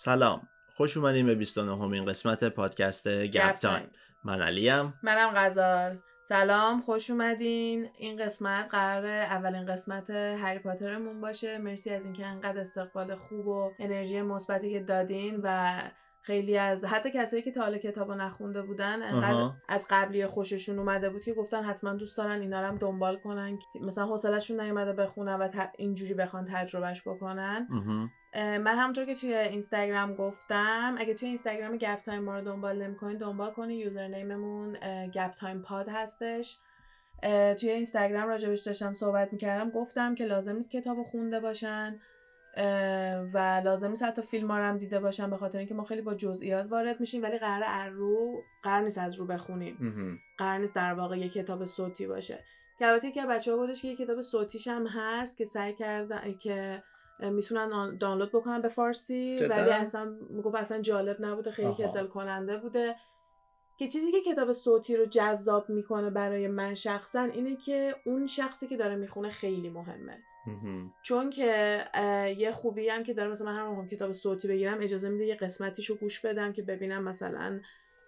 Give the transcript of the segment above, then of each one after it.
سلام. خوش اومدیم به 29 همین قسمت پادکست گپ تایم. من علیم. منم غزال. سلام خوش اومدین. این قسمت قرار اولین قسمت هری پاترمون باشه. مرسی از اینکه انقدر استقبال خوب و انرژی مثبتی که دادین و خیلی از حتی کسایی که تا حالا کتابو نخونده بودن انقدر از قبلی خوششون اومده بود که گفتن حتما دوست دارن اینا رو هم دنبال کنن. مثلا حوصلهشون نیومده بخونن و اینجوری بخوان تجربه‌ش بکنن. من همونطور که توی اینستاگرام گفتم اگه توی اینستاگرام گپ تایم ما رو دنبال نمی‌کنین دنبال کنین username مون گپ تایم پاد هستش توی اینستاگرام راجبش داشتم صحبت می‌کردم گفتم که لازم نیست کتابو خونده باشن و لازم نیست حتی فیلم ها هم دیده باشن به خاطر اینکه ما خیلی با جزئیات وارد میشیم ولی قرار از رو قرار نیست از رو بخونیم. قرار نیست در واقع یه کتاب صوتی باشه. که البته که بچه ها که یه کتاب صوتیش هم هست که سعی کردن که می‌تونن دانلود بکنن به فارسی ولی اصلا می‌گفت اصلا جالب نبوده خیلی کسل کننده بوده. که چیزی که کتاب صوتی رو جذاب می‌کنه برای من شخصا اینه که اون شخصی که داره می‌خونه خیلی مهمه. چون که یه خوبی هم که داره مثلا من هر کتاب صوتی بگیرم اجازه میده یه قسمتیشو گوش بدم که ببینم مثلا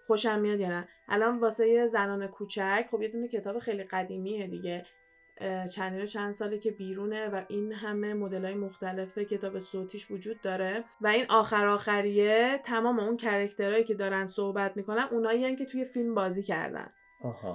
خوشم میاد یا نه. الان واسه زنان کوچک خب یه دونه کتاب خیلی قدیمیه دیگه. چند چند ساله که بیرونه و این همه مدل های مختلف کتاب صوتیش وجود داره. و این آخر آخریه تمام اون character هایی که دارن صحبت می‌کنن اونایی که توی فیلم بازی کردن.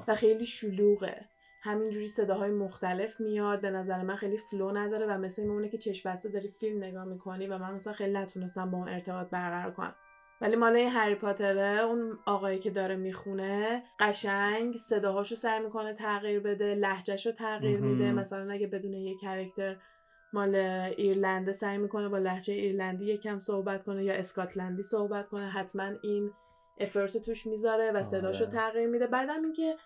و خیلی شلوغه. همینجوری صداهای مختلف میاد. به نظر من خیلی flow نداره و مثل میمونه که چشم بسته داری فیلم نگاه می‌کنی و من مثلا خیلی نتونستم با اون ارتباط برقرار کنم. ولی مال هری پاتره اون آقایی که داره می‌خونه قشنگ صداهاشو سعی می‌کنه تغییر بده لهجه‌شو تغییر میده. مثلا اگه بدون یه character مال ایرلنده سعی می‌کنه با لهجه ایرلندی یکم صحبت کنه یا اسکاتلندی صحبت کنه حتما این effort توش می‌ذاره و صداشو آره. تغییر میده. بعدم اینکه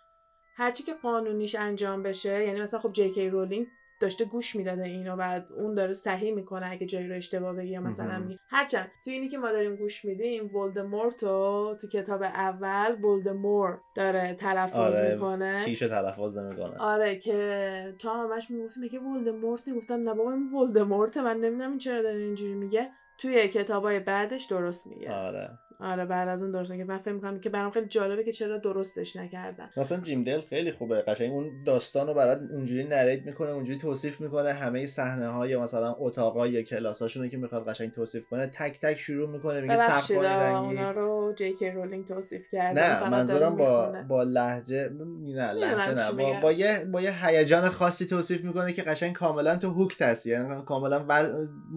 هرچی که قانونیش انجام بشه یعنی مثلا خب جی کی رولینگ داشته گوش می‌داده اینو بعد اون داره صحیح می‌کنه اگه جایی رو اشتباه بگی یا مثلا می هرچند تو اینی که ما داریم گوش میدیم ولدمورتو تو کتاب اول ولدمور داره تلفظ آره می‌کنه. چیش تلفظ نمی‌کنه. آره که تا همش می‌گفت میگه ولدمورت می‌گفتم نه بابا این ولدمورت من نمی‌دونم این چرا داره اینجوری میگه. توی کتابای بعدش درست میگه. آره. آره بعد از اون درست که من فکر می‌کنم که برام خیلی جالبه که چرا درستش نکردن. مثلا جیم دل خیلی خوبه. قشنگ اون داستان رو برات اونجوری نریت می‌کنه اونجوری توصیف می‌کنه. همه صحنه ها یا مثلا اتاقا یا کلاساشونو که می‌خواد قشنگ توصیف کنه تک تک شروع می‌کنه میگه صفای رنگی. اونا رو جی کی رولینگ توصیف کرده. نه منظورم با با لهجه نه لهجه نه. با, با یه با یه هیجان خاصی توصیف می‌کنه که قشنگ کاملا تو هوک هستی. یعنی کاملا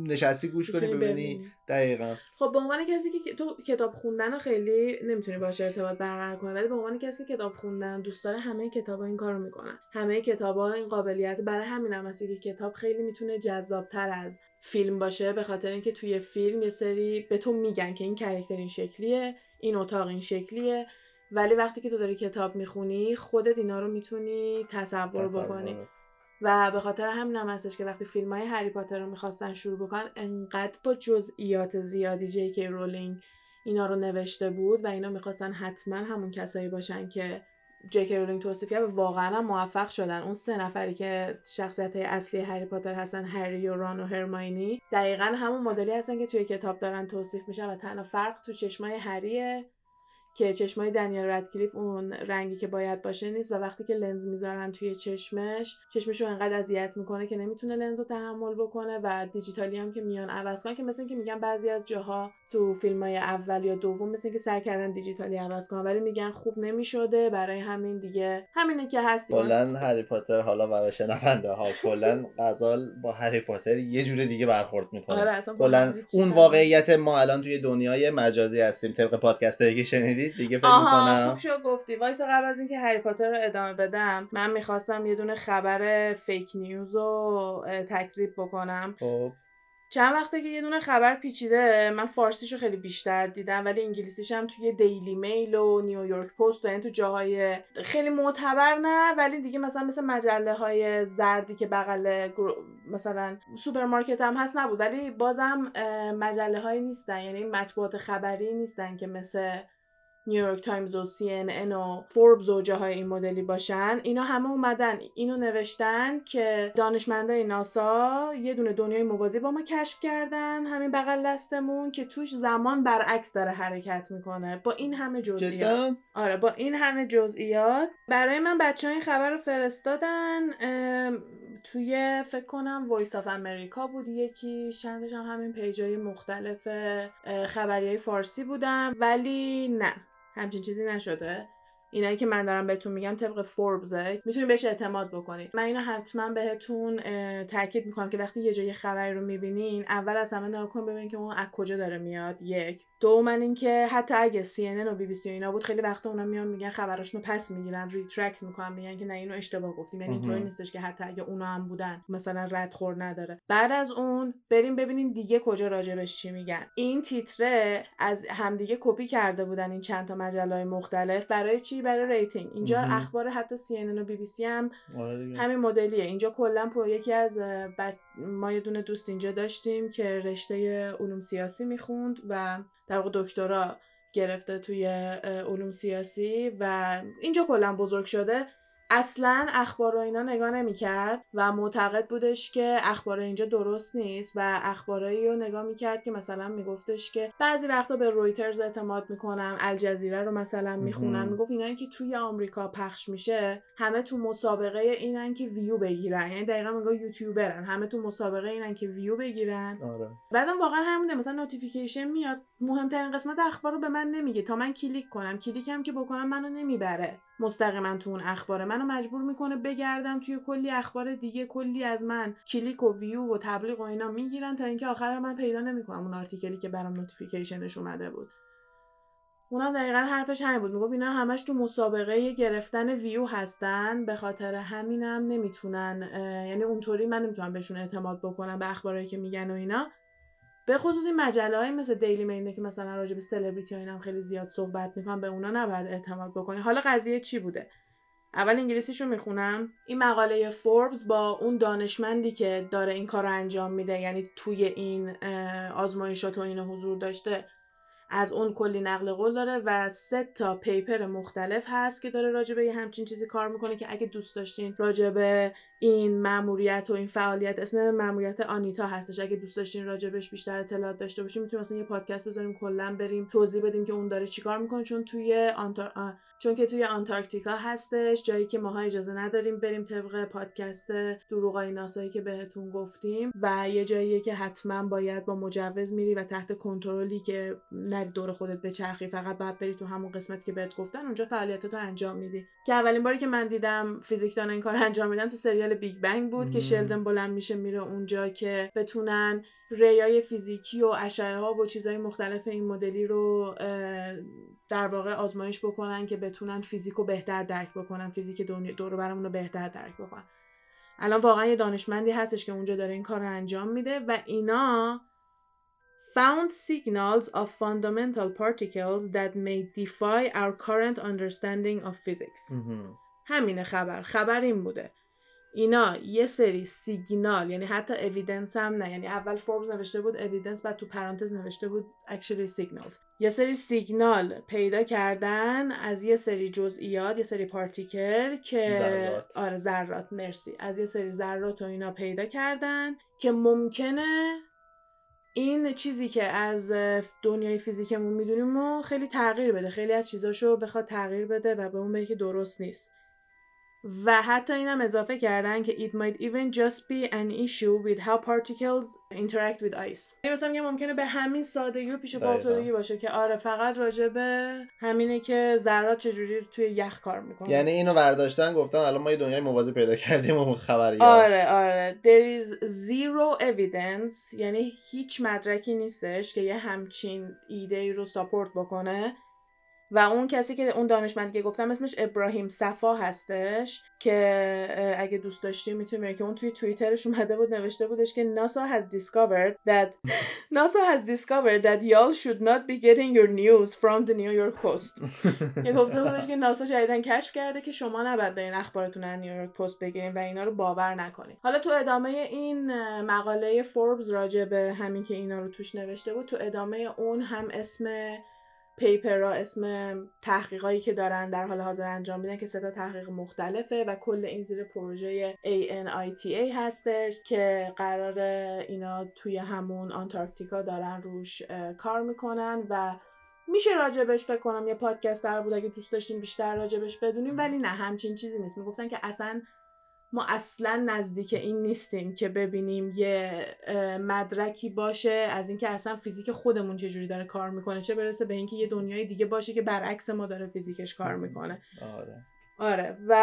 نشستی گوش کنی ببینی. دقیقا. خب به عنوان کسی که تو کتاب خوندن خیلی نمی‌تونی باشه ارتباط برقرار کنی ولی به عنوان کسی که کتاب خوندن دوست داره همه کتابا این کارو می‌کنن. همه کتابا این قابلیت برای همین هم که کتاب خیلی می‌تونه جذابتر از فیلم باشه به خاطر اینکه توی فیلم یه سری به تو میگن که این کرکتر این شکلیه این اتاق این شکلیه ولی وقتی که تو داری کتاب می‌خونی خودت اینا رو می‌تونی تصور, تصور. بکنی. و به خاطر همین هم هستش که وقتی فیلم های هری پاتر رو می‌خواستن شروع بکنن انقدر با جزئیات زیادی جی کی رولینگ اینا رو نوشته بود و اینا می‌خواستن حتما همون کسایی باشن که جی کی رولینگ توصیف کرد واقعا موفق شدن. اون سه نفری که شخصیت اصلی هری پاتر هستن هری و ران و هرماینی دقیقا همون مدلی هستن که توی کتاب دارن توصیف میشن و تنها فرق تو چشمای هریه که چشمای دنیل ردکلیف اون رنگی که باید باشه نیست و وقتی که لنز می‌ذارن توی چشمش چشمش رو انقدر اذیت می‌کنه که نمی‌تونه لنز رو تحمل بکنه و دیجیتالی هم که میان عوض کنن که مثل که میگن بعضی از جاها تو فیلم های اول یا دوم مثل که سعی کردن دیجیتالی عوض کنن ولی میگن خوب نمی‌شده. برای همین دیگه همینه که هست کلا هری پاتر حالا برای شنونده ها کلا غزال با هری پاتر یه جور دیگه برخورد می‌کنه. آره کلا اون واقعیت ما الان توی دنیای مجازی هستیم. طبق پادکست که شنیدی دیگه فکر می‌کنم. خوب شو گفتی. وایسا قبل از اینکه هری پاتر رو ادامه بدم من می‌خواستم یه دونه خبر fake news رو تکذیب بکنم. خب. چند وقته که یه دونه خبر پیچیده من فارسیشو خیلی بیشتر دیدم ولی انگلیسیش هم توی دیلی میل و نیویورک پست و این تو جاهای خیلی معتبر نه ولی دیگه مثلا مثل مجله های زردی که بغل مثلا سوپرمارکت هم هست نبود ولی بازم مجله هایی نیستن یعنی مطبوعات خبری نیستن که مثل نیویورک تایمز و سی ان ان و فوربس و جاهای این مدلی باشن اینا همه اومدن اینو نوشتن که دانشمندای ناسا یه دونه دنیای موازی با ما کشف کردن همین بغل دستمون که توش زمان برعکس داره حرکت می‌کنه. با این همه جزئیات. آره با این همه جزئیات. برای من بچه این خبر رو فرستادن توی فکر کنم وایس آف امریکا بود یکی چندش هم همین page ای مختلف خبری های فارسی بودم ولی نه. همچین چیزی نشده؟ اینایی که من دارم بهتون میگم طبق فوربزه می‌تونید بهش اعتماد بکنید من اینو حتما بهتون تاکید می‌کنم که وقتی یه جای خبری رو می‌بینین اول از همه نگاه ببینید که اون از کجا داره میاد. یک. دوم اینکه حتی اگه CNN و بی بی سی و اینا بود خیلی وقتا اونا میان میگن خبراشونو پس می‌گیرن retract می‌کنن میگن که نه اینو اشتباه گفتیم. یعنی اینطوری نیستش که حتی اگه اونا هم بودن مثلا رد خور نداره. بعد از اون بریم ببینیم دیگه کجا راجبش چی میگن. این تیتره از همدیگه کپی کرده بودن این چند تا مجله مختلف. برای چی؟ برای rating. اینجا اخبار حتی CNN و بی بی سی هم آره همین مدلیه. اینجا کلا یکی از ما یه دونه دوست اینجا داشتیم که رشته علوم سیاسی می‌خوند و در واقع دکترا گرفته توی علوم سیاسی و اینجا کلا بزرگ شده. اصلا اخبار رو اینا نگاه نمی‌کرد و معتقد بودش که اخبار اینجا درست نیست و اخبارایی رو نگاه می‌کرد که مثلا میگفتش که بعضی وقتا به رویترز اعتماد می‌کنم الجزیره رو مثلا می‌خونم. می‌گفت اینایی که توی آمریکا پخش میشه همه تو مسابقه اینن که ویو بگیرن. یعنی دقیقا میگه یوتیوبرن. همه تو مسابقه اینن که ویو بگیرن. آره. بعدم واقعا همونه مثلا notification میاد. مهمترین قسمت اخبار رو به من نمیگه. تا من کلیک کنم. کلیکم که بکنم منو نمی‌بره. مستقیما تو اون اخبار. منو مجبور می‌کنه بگردم توی کلی اخبار دیگه. کلی از من کلیک و view و تبلیغ و اینا می‌گیرن تا اینکه آخر من پیدا نمی‌کنم. اون article ی که برام notification ش اومده بود. اونم دقیقا حرفش همین بود. می‌گفت اینا همش تو مسابقه گرفتن ویو هستن. به خاطر همینم نمی‌تونن یعنی اونطوری من نمی‌تونم بهشون اعتماد بکنم به اخبارایی که میگن و اینا. به خصوص این مجله های مثل دیلی مینه که مثلا راجع به سلبریتی هم خیلی زیاد صحبت می‌کنن به اونا نباید اعتماد بکنی. حالا قضیه چی بوده؟ اول انگلیسیشو می‌خونم. این مقاله فوربس با اون دانشمندی که داره این کار رو انجام میده یعنی توی این آزمایشات و اینا حضور داشته از اون کلی نقل قول داره و سه تا پیپر مختلف هست که داره راجع به همچین چیزی کار می‌کنه که اگه دوست داشتین راجع به این ماموریت و این فعالیت اسم ماموریت آنیتا هستش. اگه دوست داشتین راجبش بیشتر اطلاعات داشته باشین می‌تونیم مثلا یه پادکست بذاریم کلا بریم توضیح بدیم که اون داره چیکار می‌کنه. چون توی آنتار... چون که توی آنتارکتیکا هستش جایی که ماها اجازه نداریم بریم طبق پادکست دروغای ناسایی که بهتون گفتیم. و یه جاییه که حتما باید با مجوز میری و تحت کنترلی که نری دور خودت بچرخی فقط باید بری تو همون قسمت که بهت گفتن اونجا فعالیتاتو انجام میدی. که اولین باری که من دیدم فیزیکدان این کار انجام میدن تو سریال بیگ بنگ بود که شلدن بلند میشه میره اونجا که بتونن ریای فیزیکی و اشعه ها و چیزهای مختلف این مدلی رو در واقع آزمایش بکنن که بتونن فیزیک رو بهتر درک بکنن فیزیک دور برمون رو بهتر درک بکنن. الان واقعا یه دانشمندی هستش که اونجا داره این کار رو انجام میده و اینا found signals of fundamental particles that may defy our current understanding of physics. همینه خبر. خبر این بوده. اینا یه سری سیگنال یعنی حتی اویدنس هم نه. یعنی اول فوربس نوشته بود اویدنس بعد تو پرانتز نوشته بود actually signals. یه سری سیگنال پیدا کردن از یه سری جزئیات یه سری پارتیکل که ذرات. آره ذرات. مرسی. از یه سری ذرات و اینا پیدا کردن که ممکنه این چیزی که از دنیای فیزیکمون می‌دونیم و خیلی تغییر بده. خیلی از چیزاشو بخواد تغییر بده و به اون بگه که درست نیست. و حتی اینم اضافه کردن که it might even just be an issue with how particles interact with ice. یعنی مثلا ممکنه به همین سادگی و پیش پا باشه که آره فقط راجبه همینه که ذرات چجوری توی یخ کار می‌کنه یعنی اینو برداشتن گفتن الان ما یه دنیای موازی پیدا کردیم و خبری آره آره. There is zero evidence یعنی هیچ مدرکی نیستش که یه همچین ایده ای رو ساپورت بکنه. و اون کسی که اون دانشمندی که گفتم اسمش ابراهیم صفا هستش که اگه دوست داشتی می‌تونی که اون توی توییترش اومده بود نوشته بودش که NASA has discovered that NASA has discovered that y'all should not be getting your news from the New York Post. که گفته بودش که ناسا جدیدن کشف کرده که شما نباید این اخبارتون از نیویورک پست بگیرین و اینا رو باور نکنین. حالا تو ادامه این مقاله فوربس راجع به همین که اینا رو توش نوشته بود تو ادامه اون هم اسم پیپر اسم تحقیقایی که دارن در حال حاضر انجام میدن که سه تحقیق مختلفه و کل این زیر پروژه ANITA هستش که قرار اینا توی همون آنتارکتیکا دارن روش کار می‌کنن و میشه راجبش فکر کنم یه پادکست در بود اگه دوست داشتیم بیشتر راجبش بدونیم ولی نه همچین چیزی نیست. می‌گفتن که اصلا ما اصلا نزدیک این نیستیم که ببینیم یه مدرکی باشه از اینکه اصلا فیزیک خودمون چجوری داره کار می‌کنه چه برسه به اینکه یه دنیای دیگه باشه که برعکس ما داره فیزیکش کار می‌کنه. آره. آره. و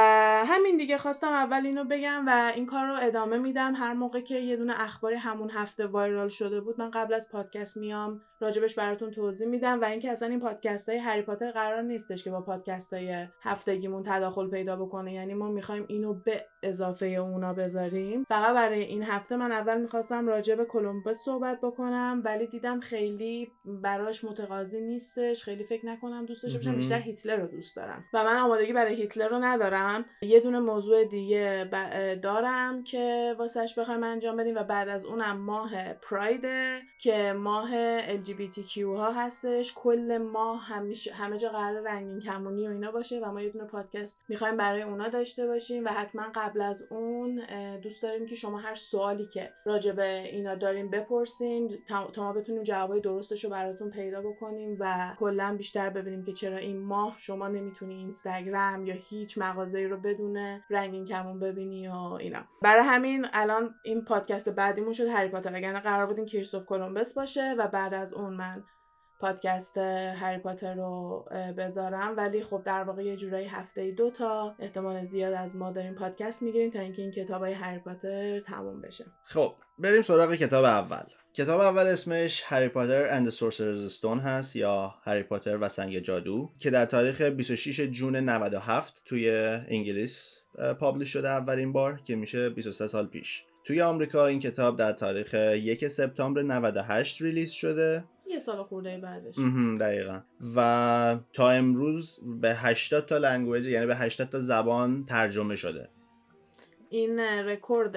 همین دیگه خواستم اول اینو بگم و این کار رو ادامه میدم. هر موقع که یه دونه اخباری همون هفته وایرال شده بود من قبل از پادکست میام راجبش براتون توضیح میدم و اینکه اصلا این پادکست های هری پاتر قرار نیستش که با پادکست های هفتگیمون تداخل پیدا بکنه. یعنی ما می‌خوایم اینو به اضافه اونا بذاریم. فقط برای این هفته من اول می‌خواستم راجع به کلمبوس صحبت بکنم ولی دیدم خیلی براش متقاضی نیستش. خیلی فکر نکنم دوست داشته باشم بیشتر هیتلر رو دوست دارم. و من آمادگی برای هیتلر رو ندارم. یه دونه موضوع دیگه دارم که واسهش بخوایم انجام بدیم و بعد از اونم ماه پرایده که ماه LGBTQ ها هستش. کل ماه همیشه همه جا قرار رنگین کمونی و اینا باشه و ما یه دونه پادکست می‌خوایم برای اونا داشته باشیم و حتما قبل از اون دوست داریم که شما هر سوالی که راجع به اینا داریم بپرسیم تا ما بتونیم جوابای درستش رو براتون پیدا بکنیم و کلا بیشتر ببینیم که چرا این ماه شما نمی‌تونی اینستاگرام یا هیچ مغازه‌ای رو بدون رنگین کمون ببینی و اینا. برای همین الان این پادکست بعدیمون شد هری پاتر. وگرنه قرار بودیم کریستوف کلمبس باشه و بعد از اون من پادکست هری پاتر رو بذارم. ولی خب در واقع یه جورایی هفته دو تا احتمال زیاد از ما داریم پادکست می‌گیریم تا اینکه این کتاب های هری پاتر تموم بشه. خب بریم سراغ کتاب اول. کتاب اول اسمش Harry Potter and Sorcerer's Stone هست یا هری پاتر و سنگ جادو که در تاریخ 26 June 97 توی انگلیس publish شده اولین بار که میشه 23 سال پیش. توی آمریکا این کتاب در تاریخ 1 سپتامبر 98 release شده. یه سال خورده بعدش. دقیقا. و تا امروز به 80 تا language یعنی به 80 تا زبان ترجمه شده. این رکورد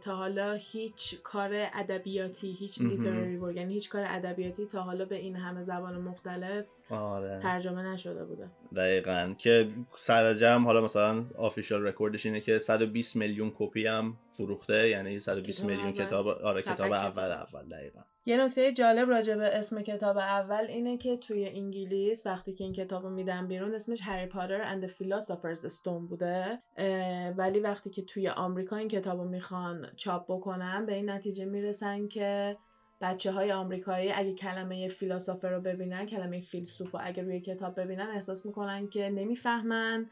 تا حالا هیچ کار ادبیاتی هیچ literary یعنی هیچ کار ادبیاتی تا حالا به این همه زبان مختلف آره. ترجمه نشده بوده. دقیقا. که سر جمع حالا مثلا official رکوردش اینه که 120 میلیون کپی هم فروخته یعنی 120 میلیون کتاب آره کتاب. اول اول دقیقا. یه نکته جالب راجع به اسم کتاب اول اینه که توی انگلیس وقتی که این کتاب رو میدن بیرون اسمش هری پاتر اند فیلاسوفرز استون بوده ولی وقتی که توی آمریکا این کتاب رو می‌خوان چاپ بکنن به این نتیجه می‌رسن که بچه های آمریکایی اگه کلمه فیلاسوفر رو ببینن کلمه فیلسوف رو اگه روی کتاب ببینن احساس می‌کنن که نمی‌فهمن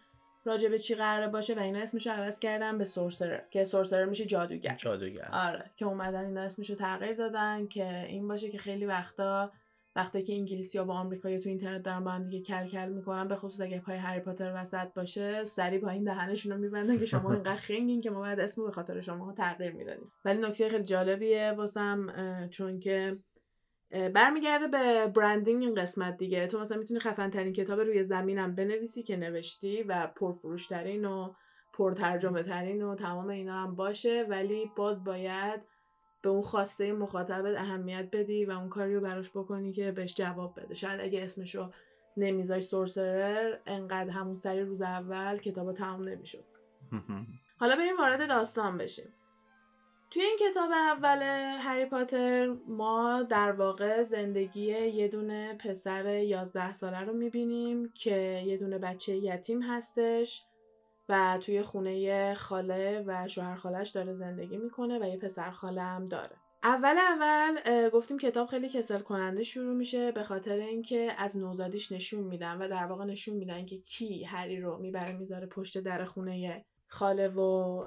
راجع به چی قراره باشه و اینا اسمشو عوض کردن به سورسر که سورسر میشه جادوگر. جادوگر. آره که اومدن اینا اسمشو تغییر دادن که این باشه که خیلی وقتا وقتی که انگلیسی یا با آمریکایی تو اینترنت دارن با هم دیگه کل کل می‌کنن به خصوص اگه پای هری پاتر وسط باشه سری پایین دهنشون رو میبندن که شما اینقدر خنگین که ما باید اسمو به خاطر شما تغییر می‌دادیم. ولی نکته خیلی جالبیه واسم چون که برمیگرده به برندینگ این قسمت دیگه. تو مثلا می‌تونی خفن ترین کتاب روی زمینم بنویسی که نوشتی و پرفروش ترین و پرترجمه ترین و تمام اینا هم باشه ولی باز باید به اون خواسته مخاطبت اهمیت بدی و اون کاری رو براش بکنی که بهش جواب بده. شاید اگه اسمشو نمی‌ذاری سورسرر انقدر همون سری روز اول کتاب تمام نمی‌شد. حالا بریم وارد داستان بشیم. توی این کتاب اول هری پاتر ما در واقع زندگی یه دونه پسر 11 ساله رو می‌بینیم که یه دونه بچه یتیم هستش و توی خونه خاله و شوهر خالش داره زندگی می‌کنه و یه پسر خاله هم داره. اول اول گفتیم کتاب خیلی کسل کننده شروع میشه به خاطر اینکه از نوزادیش نشون میدن و در واقع نشون میدن که کی هری رو می‌بره می‌ذاره پشت در خونه خاله و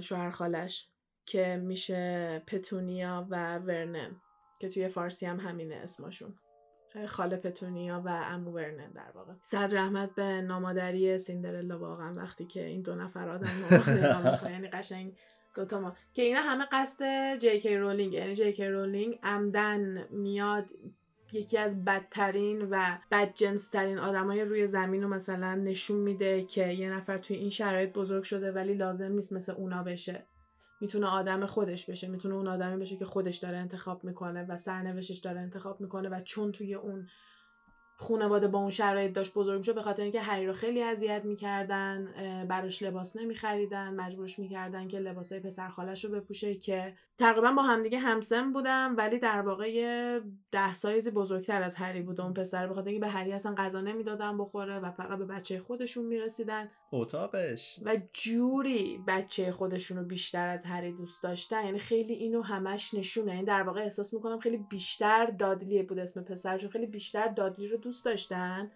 شوهر خالش که میشه پتونیا و ورنن که توی فارسی هم همینه اسمشون. خاله پتونیا و امو ورنن در واقع. صد رحمت به نامادری سیندرلا واقعا وقتی که این دو نفر آدم یعنی قشنگ دوتا ما که اینا همه قصد جی رولینگ یعنی جی رولینگ عمدن میاد یکی از بدترین و بدجنس ترین آدمای روی زمین رو مثلا نشون میده که یه نفر توی این شرایط بزرگ شده ولی لازم نیست مثل اونا بشه. می‌تونه آدم خودش بشه می‌تونه اون آدمی بشه که خودش داره انتخاب می‌کنه و سرنوشتش داره انتخاب می‌کنه و چون توی اون خانواده با اون شرایط داشت بزرگ میشه به خاطر اینکه هری رو خیلی اذیت می‌کردن براش لباس نمیخریدن مجبورش می‌کردن که لباسای پسر خالش رو بپوشه که تقریبا با همدیگه همسن بودن ولی در واقع یه ده سایزی بزرگتر از هری بود اون پسر به خاطر اینکه به هری اصلا غذا نمی‌دادن بخوره و فقط به بچه خودشون می‌رسیدن. اتاقش. و جوری بچه خودشون رو بیشتر از هری دوست داشتن یعنی خیلی اینو همش نشونه. این یعنی در واقع احساس می‌کنم خیلی بیشتر دادلی بود اسم پسرشون خیلی بیشتر دادلی رو دوست داشتن.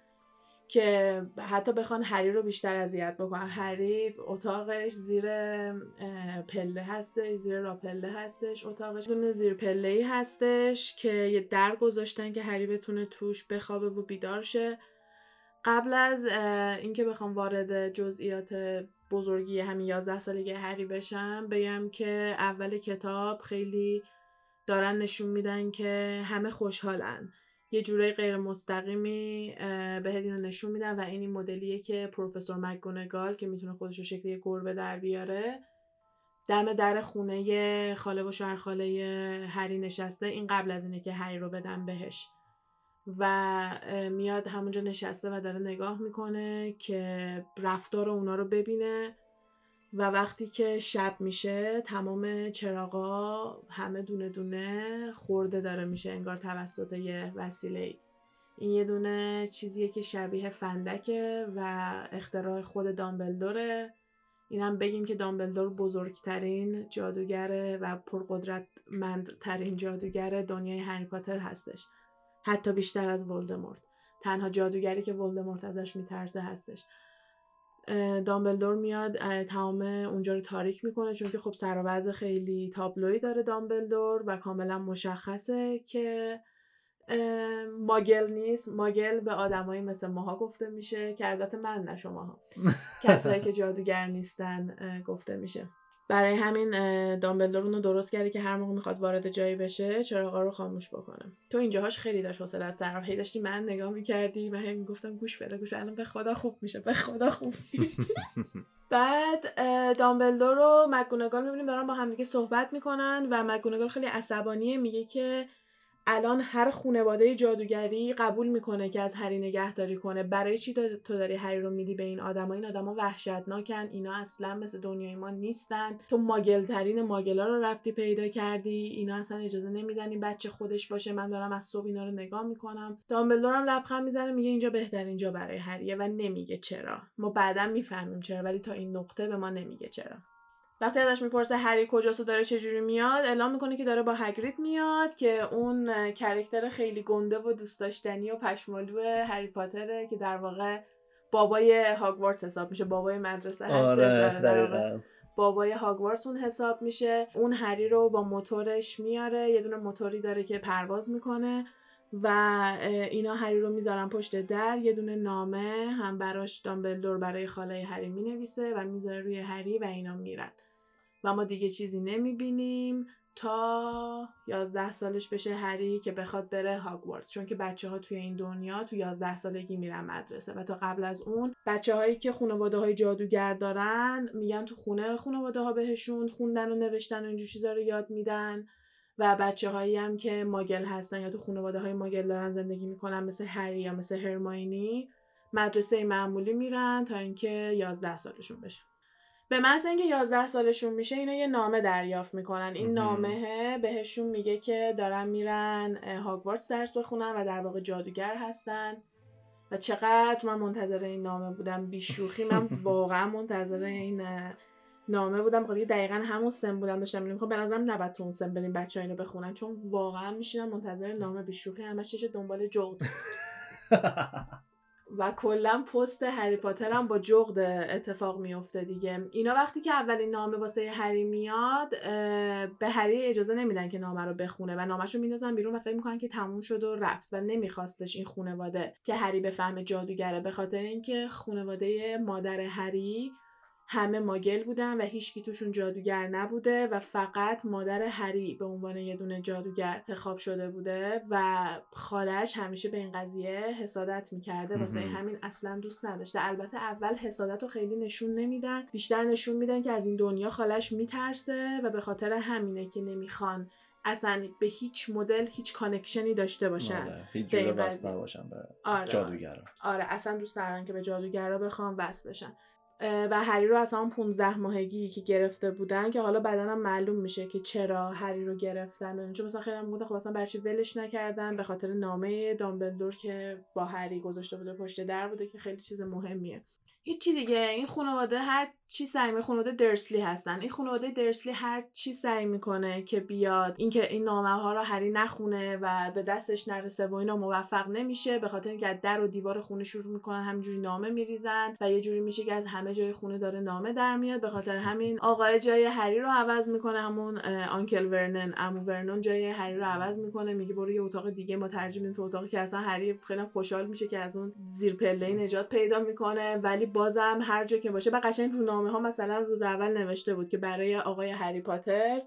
که حتی بخوان هری رو بیشتر اذیت بکنن. هری اتاقش زیر پله هستش زیر را پله هستش اتاقش دونه زیر پله ای هستش که یه در گذاشتن که هری بتونه توش بخوابه و بیدار شه. قبل از اینکه بخوام وارد جزئیات بزرگی همین 11 سالگی هری بشم بگم که اول کتاب خیلی دارن نشون میدن که همه خوشحالن. یه جوره غیر مستقیمی به اینو نشون میدن و این این مدلیه که پروفسور مکگونگال که می‌تونه خودش رو شکلی گربه در بیاره. دم در خونه خاله و شوهرخاله هری نشسته. این قبل از اینه که هری رو بدن بهش. و میاد همونجا نشسته و داره نگاه می‌کنه که رفتار اونا رو ببینه. و وقتی که شب میشه تمام چراغا همه دونه دونه خورده داره میشه انگار توسط یه وسیله این یه دونه چیزیه که شبیه فندکه و اختراع خود دامبلدوره. اینم بگیم که دامبلدور بزرگترین جادوگر و پرقدرتمندترین جادوگر دنیای هری پاتر هستش. حتی بیشتر از ولدمورت. تنها جادوگری که ولدمورت ازش میترسه هستش. دامبلدور میاد تمام اونجا رو تاریک می‌کنه چون که خب سر خیلی تابلوی داره دامبلدور و کاملا مشخصه که ماگل نیست. ماگل به آدمایی مثل ماها گفته میشه که البته من نه شماها. کسایی که جادوگر نیستن گفته میشه. برای همین دامبلدور رو درست کرده که هر موقع می‌خواد وارد جایی بشه چراغا رو خاموش بکنه. تو اینجاهاش خیلی داشت حوصله سر هی داشتی من نگاه می‌کردی و هی می‌گفتم گوش بده گوش الان به خدا خوب میشه به خدا خوب میشه. بعد دامبلدور رو مگونگال می‌بینیم دارن با همدیگه صحبت می‌کنن و مگونگال خیلی عصبانیه میگه که الان هر خانواده جادوگری قبول می‌کنه که از هری نگهداری کنه. برای چی تو داری هری رو میدی به این آدما این آدما وحشتناکن. اینا اصلا مثل دنیای ما نیستن. تو ماگل ترین ماگلا رو رفتی پیدا کردی. اینا اصلا اجازه نمیدن این بچه خودش باشه. من دارم از صبح اینا رو نگاه می‌کنم. دامبلدور هم لبخند می‌زنه میگه اینجا بهترین جا برای هریه و نمیگه چرا. ما بعدا می‌فهمیم چرا ولی تا این نقطه به ما نمیگه چرا. وقتی ازش می‌پرسه هری کجاست و داره چجوری میاد اعلام می‌کنه که داره با هگرید میاد که اون کرکتر خیلی گنده و دوست داشتنی و پشمالو هری پاتره که در واقع بابای هاگوارتس حساب میشه. بابای مدرسه هستش. آره بابای هاگوارتس اون حساب میشه. اون هری رو با موتورش میاره. یه دونه موتوری داره که پرواز می‌کنه و اینا هری رو می‌ذارن پشت در. یه دونه نامه هم براش دامبلدور برای خاله هری می‌نویسه و می‌ذاره روی هری و اینا میرن. و ما دیگه چیزی نمی‌بینیم تا 11 سالش بشه هری که بخواد بره هاگوارتس. چون که بچه ها توی این دنیا تو 11 سالگی میرن مدرسه و تا قبل از اون بچه هایی که خانواده های جادوگر دارن میگن تو خونه خانواده ها بهشون خوندن و نوشتن و اینجور چیزا رو یاد میدن و بچه هایی هم که ماگل هستن یا تو خانواده های ماگل دارن زندگی می‌کنن مثل هری یا مثل هرماینی مدرسه معمولی میرن تا اینکه 11 سالشون بشه. به محض اینکه 11 سالشون میشه اینا یه نامه دریافت می‌کنن. این نامه بهشون میگه که دارن میرن هاگوارتس درس بخونن و در واقع جادوگر هستن. و چقدر من منتظر این نامه بودم بیشوخی. من واقعا منتظر این نامه بودم. خب دقیقا همون سن بودم داشتم میگم به نظرم نباید تو اون سن بدیم بچه اینو بخونن چون واقعا میشینم منتظر نامه بیشوخی. همه چیش دنبال جغد و کلا پست هری پاتر هم با جغد اتفاق میفته دیگه. اینا وقتی که اولین نامه واسه هری میاد به هری اجازه نمیدن که نامه رو بخونه و نامش رو میندازن بیرون و فکر می‌کنن که تموم شد و رفت و نمیخواستش این خونواده که هری بفهمه جادوگره. به خاطر اینکه خونواده مادر هری همه ماگل بودن و هیچکی توشون جادوگر نبوده و فقط مادر هری به عنوان یه دونه جادوگر انتخاب شده بوده و خالش همیشه به این قضیه حسادت می‌کرده. واسه همین اصلا دوست نداشته. البته اول حسادت رو خیلی نشون نمیدن. بیشتر نشون میدن که از این دنیا خالش میترسه و به خاطر همینه که نمی‌خوان اصلا به هیچ مدل هیچ کانکشنی داشته باشن. آره. هیچ جوره وصل نباشن به آره. جادوگرا. آره اصلا دوست دارن که به جادوگرا بخوام وصل بشن. و هری رو از همون 15 ماهگی که گرفته بودن که حالا بدنم معلوم میشه که چرا هری رو گرفتن چون مثلا خیلی هم خب اصلا برچی ولش نکردن؟ به خاطر نامه دامبلدور که با هری گذاشته بوده پشت در بوده که خیلی چیز مهمیه. هیچی دیگه این خانواده هر چی سعی می خانواده درسلی هستن. این خانواده درسلی هر چی سعی می‌کنه که بیاد اینکه این نامه ها رو هری نخونه و به دستش نرسه و اینا موفق نمیشه به خاطر اینکه در و دیوار خونه شروع می‌کنن همینجوری نامه میریزن و یه جوری میشه که از همه جای خونه داره نامه در میاد. به خاطر همین آقای جای هری رو عوض می‌کنه همون آنکل ورنن امو ورنون جای هری رو عوض می‌کنه میگه برو یه اتاق دیگه ما ترجمه تو اتاقی که اصلا هری خیلی خوشحال میشه که از اون زیر پله نجات پیدا می‌کنه. ولی بازم هر جا که باشه. و قشنگ رو نامه ها مثلا روز اول نوشته بود که برای آقای هری پاتر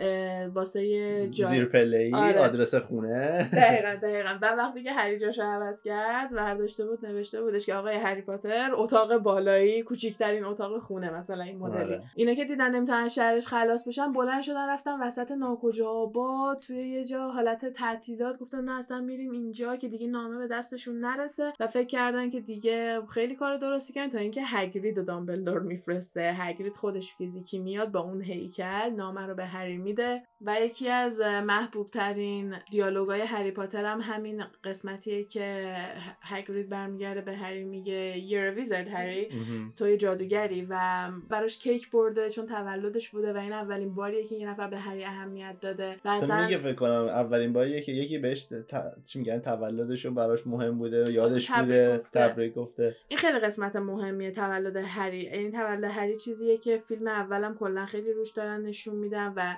واسه جای زیر پله ای آره. آدرس خونه. دقیقا دقیقا. و وقتی که هری جاشو عوض کرد برداشته بود نوشته بودش که آقای هری پاتر اتاق بالایی کوچیکترین اتاق خونه مثلا این مدلی. آره. اینا که دیدن نمی‌تونن شهرش خلاص بشن بلند شدن رفتن وسط ناکجا آباد توی یه جا حالت تعطیلات گفتن نه اصلا میریم اینجا که دیگه نامه به دستشون نرسه. و فکر کردن که دیگه خیلی کار درستی کردن تا اینکه هگرید و دامبلدور میفرسته هگرید خودش فیزیکی میاد با اون هیکل نامه رو به هری میده و یکی از محبوب ترین دیالوگای هری پاتر هم همین قسمتیه که هگرید برمیگرده به هری میگه a wizard هری. توی جادوگری. و براش کیک برده چون تولدش بوده و این اولین باریه که یه نفر به هری اهمیت داده. و اصلا میگه فکر کنم اولین باریه که یکی بهش چی میگن تولدش براش مهم بوده یادش بوده تبریک گفته. این خیلی قسمت مهمیه. تولد هری این تولد هری چیزیه که فیلم اولم کلا خیلی روش دارن نشون میدن و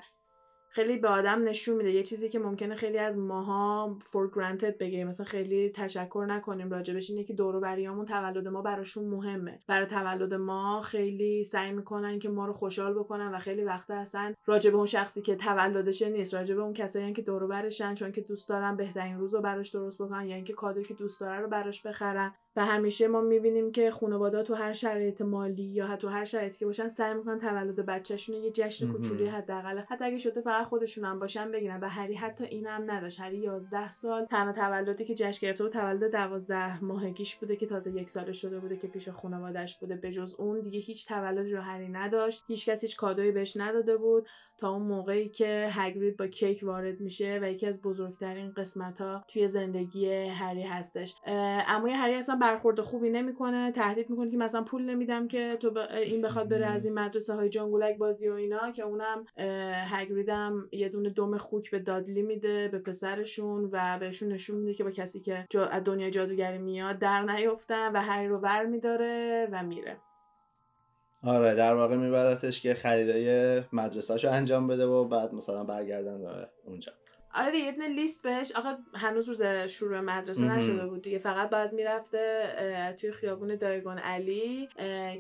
خیلی به آدم نشون میده. یه چیزی که ممکنه خیلی از ماها فور گرانتد بگیریم مثلا خیلی تشکر نکنیم راجبش اینه که دور و تولد ما براشون مهمه. برای تولد ما خیلی سعی می‌کنن که ما رو خوشحال بکنن و خیلی وقتا اصلا راجب اون شخصی که تولدشه نیست راجب اون کسایی که دور برشن چون که دوست دارن بهترین روز رو براش درست بکنن یا اینکه کادویی که دوست داره رو براش بخرن. و همیشه ما می‌بینیم که خانواده تو هر شرایط مالی یا حتی هر شرایطی که باشن سعی می‌کنن تولد بچهشون یه جشن کوچولی حداقل. حتی اگه شده فقط خودشون هم باشن بگیرن. و هری حتی اینم نداشت. هری 11 سال تنها تولدی که جشن گرفته بود تولد 12 ماهگیش بوده که تازه یک سال شده بوده که پیش خانوادهش بوده. بجز اون دیگه هیچ تولدی رو هری نداشت. هیچ کس هیچ کادویی بهش نداده بود. تا اون موقعی که هگرید با کیک وارد میشه و یکی از بزرگترین قسمت ها توی زندگی هری هستش. اما هری اصلا برخورد خوبی نمی‌کنه تهدید می‌کنه که مثلا پول نمیدم که تو این بخواد بره از این مدرسه های جانگولک بازی و اینا که اونم هگریدم یه دونه دم خوک به دادلی میده به پسرشون و بهشون نشون میده که با کسی که از دنیای جادوگری میاد در نیفتن و هری رو ور میداره و میره. آره در واقع میبرتش که خریدای مدرسهشو انجام بده و بعد مثلا برگردن به اونجا. آره دیگه یه لیست بهش آقا هنوز روز شروع مدرسه نشده بود دیگه. فقط بعد می‌رفته توی خیابون دایگون علی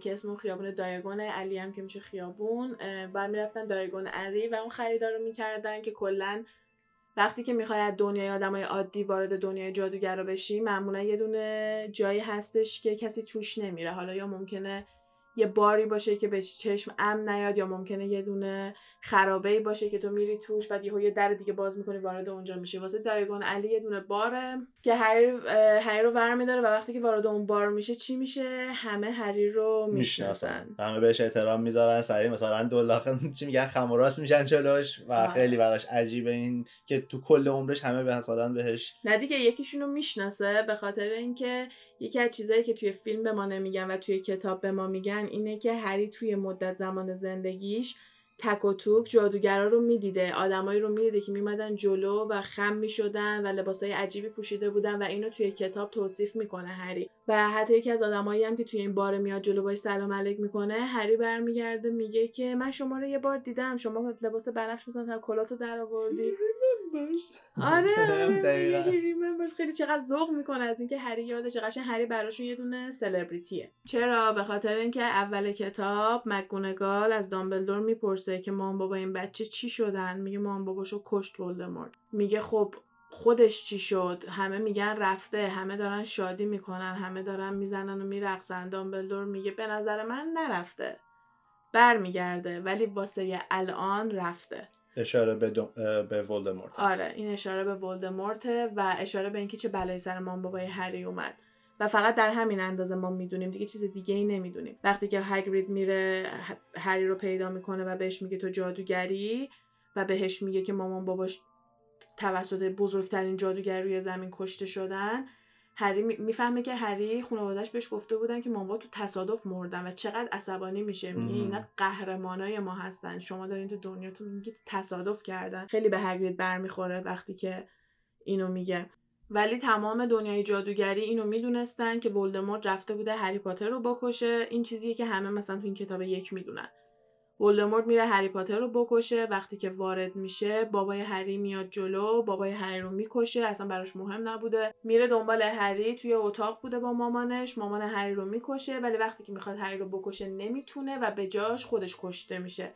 که اسم خیابون دایگون علی هم که میشه خیابون. بعد می‌رفتن دایگون علی و اون خریدار رو می‌کردن که کلا وقتی که می‌خوای از دنیای آدمای عادی وارد دنیای جادوگرا بشی معمولا یه دونه جایی هستش که کسی توش نمیره. حالا یا ممکنه یه باری باشه که به چشم امن نیاد یا ممکنه یه دونه خرابه ای باشه که تو میری توش بعد یهو یه در دیگه باز می‌کنی وارد اونجا میشی. واسه دایگون علی یه دونه باره که هری هری رو برمیداره و وقتی که وارد اون بار میشه چی میشه؟ همه هری رو می‌شناسن. همه بهش احترام می‌ذارن. سری مثلا دولاخ چی میگن خم راست میشن چلوش و آره. خیلی براش عجیبه این که تو کل عمرش همه به مثلا بهش نه دیگه یکیشون رو می‌شناسه به خاطر اینکه یکی از چیزایی که توی فیلم به ما نمیگن و توی کتاب به ما میگن اینه که هری توی مدت زمان زندگیش تک و توک جادوگرا رو می‌دیده آدمایی رو می‌دیده که میمدن جلو و خم می‌شدن و لباسای عجیبی پوشیده بودن و اینو توی کتاب توصیف می‌کنه هری. و حتی یکی از آدمایی هم که توی این بار میاد جلو باش سلام علیک می‌کنه هری برمیگرده میگه که من شما رو یه بار دیدم شما لباس بنفش مثلا تا کلاتو در آوردی آره آره خیلی چقدر ذوق می‌کنه از اینکه هری یادش قشنگ هری براشون یه دونه سلبریتیه چرا؟ به خاطر اینکه اول کتاب مکگونگال از دامبلدور می‌پرسه که مام بابا این بچه چی شدن؟ میگه مام باباشو کشت ولدمورت. میگه خب خودش چی شد؟ همه میگن رفته. همه دارن شادی می‌کنن. همه دارن می‌زنن و میرقصن. دامبلدور میگه به نظر من نرفته. برمیگرده ولی واسه الان رفته. اشاره به. به ولدمورت آره این اشاره به ولدمورته و اشاره به اینکه چه بلایی سر مام بابای هری اومد و فقط در همین اندازه ما می‌دونیم دیگه چیز دیگه ای نمی‌دونیم وقتی که هگرید میره هری رو پیدا می‌کنه و بهش میگه تو جادوگری و بهش میگه که مامان باباش توسط بزرگترین جادوگر روی زمین کشته شدن هری می‌فهمه که هری خانوادهش بهش گفته بودن که مامان تو تصادف مردن و چقدر عصبانی میشه. میگه اینا قهرمانای ما هستن. شما دارین تو دنیاتون میگید تصادف کردن. خیلی به هگرید برمیخوره وقتی که اینو میگه. ولی تمام دنیای جادوگری اینو می‌دونستن که ولدمورت رفته بوده هری پاتر رو بکشه. این چیزیه که همه مثلا تو این کتاب یک می‌دونن. ولدمورت میره هری پاتر رو بکشه. وقتی که وارد میشه بابای هری میاد جلو بابای هری رو می‌کشه. اصلا براش مهم نبوده. میره دنبال هری توی اتاق بوده با مامانش. مامان هری رو می‌کشه ولی وقتی که می‌خواد هری رو بکشه نمی‌تونه و به جاش خودش کشته میشه.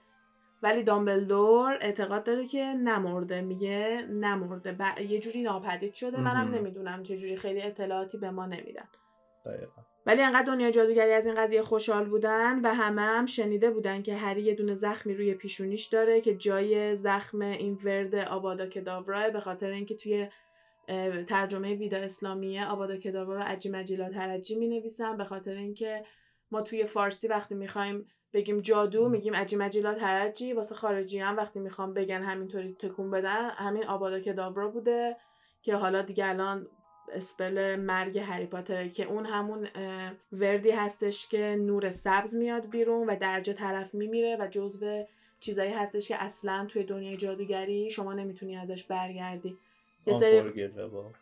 ولی دامبلدور اعتقاد داره که نمرده. میگه نمرده. ب... یه جوری ناپدید شده. منم نمی‌دونم چه جوری. خیلی اطلاعاتی به ما نمیدن. ولی انقدر دنیا جادوگری از این قضیه خوشحال بودن و همه هم شنیده بودن که هری یه دونه زخمی روی پیشونیش داره که جای زخم این ورد آبادا کداورا به خاطر اینکه توی ترجمه ویدا اسلامیه آبادا کداورا رو عجی مجیلا ترجی می نویسن به خاطر اینکه ما توی فارسی وقتی می‌خوایم بگیم جادو میگیم عجی مجیلا ترجی واسه خارجی هم وقتی می‌خوام بگن همینطوری تکون بدن همین آبادا کداورا بوده که حالا دیگه الان اسپل مرگ هری پاتره که اون همون وردی هستش که نور سبز میاد بیرون و درجه طرف میمیره و جزو چیزایی هستش که اصلا توی دنیای جادوگری شما نمی‌تونی ازش برگردی. یه سری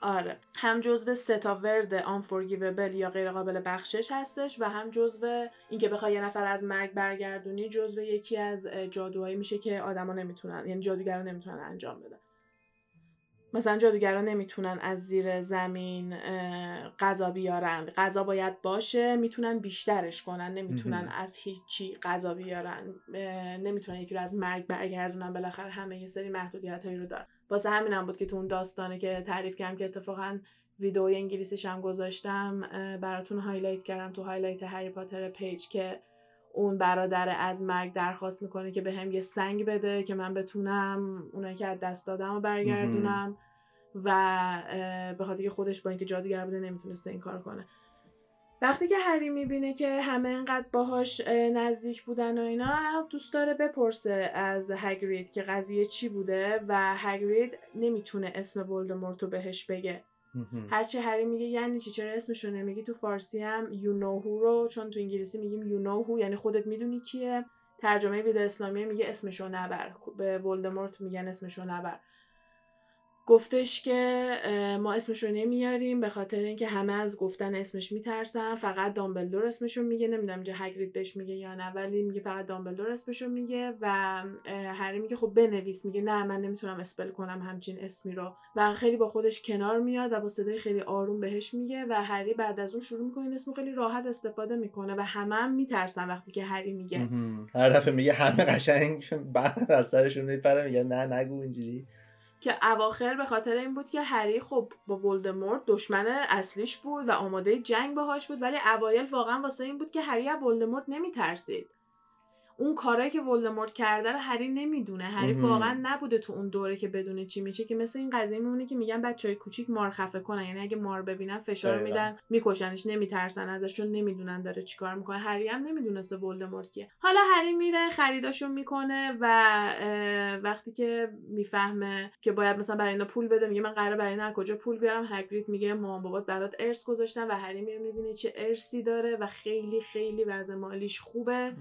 آره. هم جزو سه تا ورد unforgivable یا غیر قابل بخشش هستش و هم جزو اینکه بخوای یه نفر از مرگ برگردونی جزو یکی از جادوهایی میشه که آدما نمی‌تونن یعنی جادوگرا نمی‌تونن انجام بدن. مثلا جادوگران نمی‌تونن از زیر زمین غذا بیارن. غذا باید باشه می‌تونن بیشترش کنن نمی‌تونن از هیچی غذا بیارن. نمی‌تونن یکی رو از مرگ برگردونن بالاخره همه یه سری محدودیت هایی رو دارن. واسه همینم بود که تو اون داستانه که تعریف کردم که اتفاقا ویدئوی انگلیسیش هم گذاشتم براتون highlight کردم تو highlight هری پاتر page که اون برادر از مرگ درخواست می‌کنه که بهم یه سنگ بده که من بتونم اونایی که از دست دادم و برگردونم. و به خاطر که خودش با اینکه جادوگر بوده نمی‌تونسته این کار کنه. وقتی که هری می‌بینه که همه انقدر باهاش نزدیک بودن و اینا دوست داره بپرسه از هگرید که قضیه چی بوده و هگرید نمی‌تونه اسم ولدمورت رو بهش بگه. هرچی هری میگه یعنی چی؟ چرا اسمشو نمیگی؟ تو فارسی هم you know who رو چون تو انگلیسی میگیم you know who یعنی خودت می‌دونی کیه. ترجمه وید اسلامی میگه اسمشو نبر. به ولدمورت میگن اسمشو نبر. گفتش که ما اسمش رو نمیاریم به خاطر اینکه همه از گفتن اسمش میترسن. فقط دامبلدور اسمش رو میگه. نمی‌دونم جه هگرید بهش میگه یا نه ولی میگه فقط دامبلدور اسمش رو میگه و هری میگه خب بنویس. میگه نه من نمی‌تونم اسپل کنم همچین اسمی رو. و خیلی با خودش کنار میاد و با صدای خیلی آروم بهش میگه و هری بعد از اون شروع می‌کنه اسمو خیلی راحت استفاده می‌کنه و همه هم میترسن وقتی که هری میگه. هر دفعه میگه همه قشنگ بعد از سرشون میپره میگه نه نگو اینجوری. که اواخر به خاطر این بود که هری خب با ولدمورت دشمن اصلیش بود و آماده جنگ باهاش بود ولی اوایل واقعا واسه این بود که هری از ولدمورت نمیترسید. اون کارایی که ولدمورت کرده رو هری نمی‌دونه. هری واقعا نبوده تو اون دوره که بدونه چی میشه که مثل این قضیه میمونه که میگن بچهای کوچیک مار خفه کنن. یعنی اگه مار ببینن فشار میدن میکشنش نمیترسن ازش چون نمی‌دونن داره چیکار می‌کنه. هری هم نمی‌دونسته ولدمورت کیه. حالا هری میره خریداشو می‌کنه و وقتی که می‌فهمه که باید مثلا برای اینا پول بده میگه من قراره برای اینا کجا پول بیارم. هگرید میگه مامان بابات برات ارث گذاشتن و هری میره می‌بینه چه ارثی داره و خیلی خیلی وضع مالیش خوبه.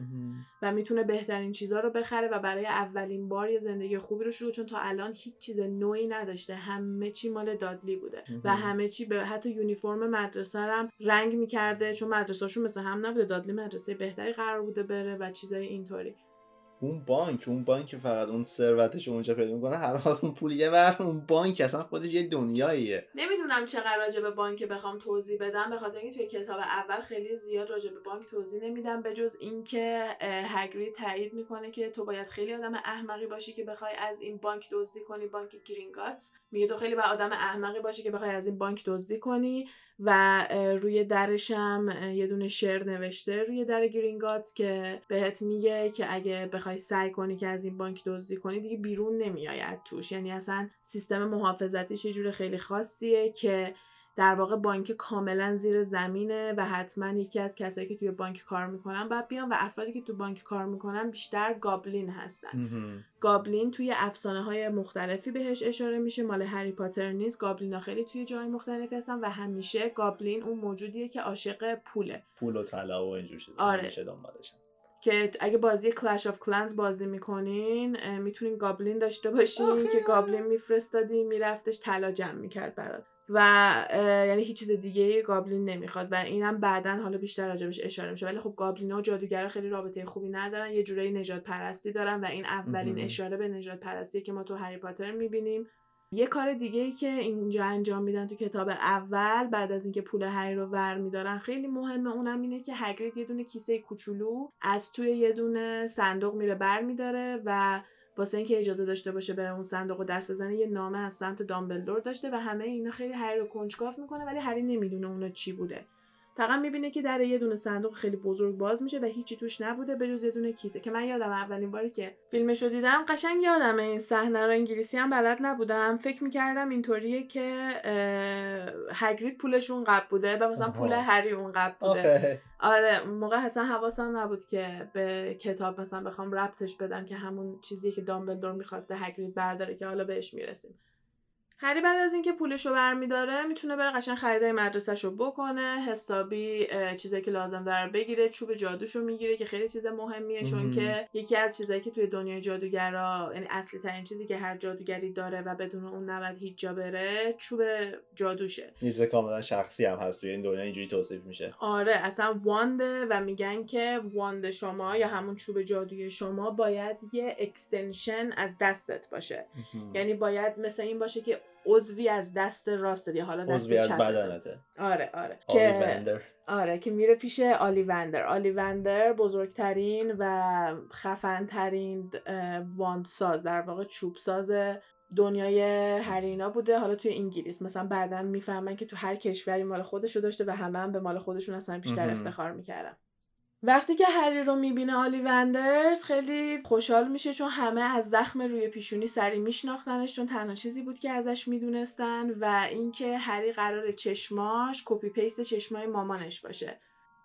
و می‌تونه بهترین چیزا رو بخره و برای اولین بار یه زندگی خوبی رو شروع چون تا الان هیچ چیز نوعی نداشته. همه چی مال دادلی بوده و همه چی به حتی یونیفرم مدرسه هم رنگ می‌کرده چون مدرسهشون مثل هم نبوده. دادلی مدرسه بهتری قرار بوده بره و چیزای اینطوری. اون بانک اون بانک فقط اون ثروتش اونجا پیدا می‌کنه هر حال اون پول یه ور اون بانک اصلا خودش یه دنیاییه. نمی‌دونم چقدر راجع به بانک بخوام توضیح بدم به خاطر اینکه توی کتاب اول خیلی زیاد راجع به بانک توضیح نمیدم به جز اینکه هگری تایید می‌کنه که تو باید خیلی آدم احمقی باشی که بخوای از این بانک دزدی کنی بانک گرینگات میگه تو خیلی با آدم احمقی باشی که بخوای از این بانک دزدی کنی. و روی درش هم یه دونه شعر نوشته روی در گرینگات که بهت میگه که اگه بخوای بخوای سعی کنی که از این بانک دزدی کنی دیگه بیرون نمیآید توش. یعنی اصلا سیستم محافظتیش یه جور خیلی خاصیه که در واقع بانک کاملا زیر زمینه و حتما یکی از کسایی که توی بانک کار می‌کنن باید بیان و افرادی که تو بانک کار می‌کنن بیشتر goblin هستن. goblin توی افسانه های مختلفی بهش اشاره میشه. مال هری پاتر نیست. goblin ها خیلی توی جای مختلفی هستن و همیشه goblin اون موجودیه که عاشق پوله. پول و طلا و اینجور چیزا. آره. همیشه دنبالشن. که اگه بازی Clash of Clans بازی می‌کنین می‌تونین goblin داشته باشین که goblin میفرستادی میرفتش طلا جمع می‌کرد برات. و یعنی هیچ چیز دیگه گابلین نمی‌خواد و اینم بعدا حالا بیشتر راجبش اشاره میشه. ولی خب گابلین و جادوگرا خیلی رابطه خوبی ندارن یه جورایی نجات پرستی دارن و این اولین اشاره به نجات پرستی که ما تو هری پاتر می‌بینیم. یه کار دیگه ای که اینجا انجام میدن تو کتاب اول بعد از اینکه پول هری رو ور میدارن خیلی مهمه اونم اینه که هگرید یه دونه کیسه کوچولو از توی یه دونه صندوق میره بر میداره و واسه اینکه اجازه داشته باشه بره اون صندوق و دست بزنه یه نامه از سمت دامبلدور داشته و همه اینا خیلی هری رو کنجکاف می‌کنه ولی هری نمی‌دونه اونا چی بوده. فقط می‌بینه که در یه دونه صندوق خیلی بزرگ باز میشه و هیچی توش نبوده به جز یه دونه کیسه که من یادم اولین باری که فیلمش رو دیدم قشنگ یادم این صحنه رو انگلیسی هم بلد نبودم. فکر می‌کردم اینطوریه که هگرید پولشون قبل بوده و مثلا پول هری اون قبل بوده. آره موقع اصلا حواسم نبود که به کتاب مثلا بخوام ربطش بدم که همون چیزی که دامبلدور می‌خواسته هگرید برداره که حالا بهش می‌رسیم. هری بعد از اینکه پولش رو برمیداره می‌تونه بره قشنگ خریدای مدرسهش رو بکنه حسابی چیزایی که لازم داره بگیره چوب جادوش رو می‌گیره که خیلی چیز مهمیه چون که یکی از چیزایی که توی دنیای جادوگرا یعنی اصلی ترین چیزی که هر جادوگری داره و بدون اون نباید هیچ جا بره چوب جادوشه. چیز کاملا شخصی هم هست توی این دنیا اینجوری توصیف میشه. آره اصلا wand ه و میگن که wand شما یا همون چوب جادوی شما باید یه extension از دستت باشه. یعنی باید مثل این باشه که عضوی از دست راست یا حالا دست عضوی از بدنته. آره آره. که آره که میره پیش آلیوندر آلیوندر بزرگترین و خفنترین wand ساز در واقع چوب ساز دنیای هری اینا بوده. حالا توی انگلیس مثلا بعدا می‌فهمن که تو هر کشوری مال خودشو داشته و همه هم به مال خودشون اصلا بیشتر افتخار می‌کردن. وقتی که هری رو می‌بینه آلیوندر خیلی خوشحال میشه چون همه از زخم روی پیشونی هری میشناختنش چون تنها چیزی بود که ازش می‌دونستن و اینکه هری قرار چشماش copy paste چشمای مامانش باشه.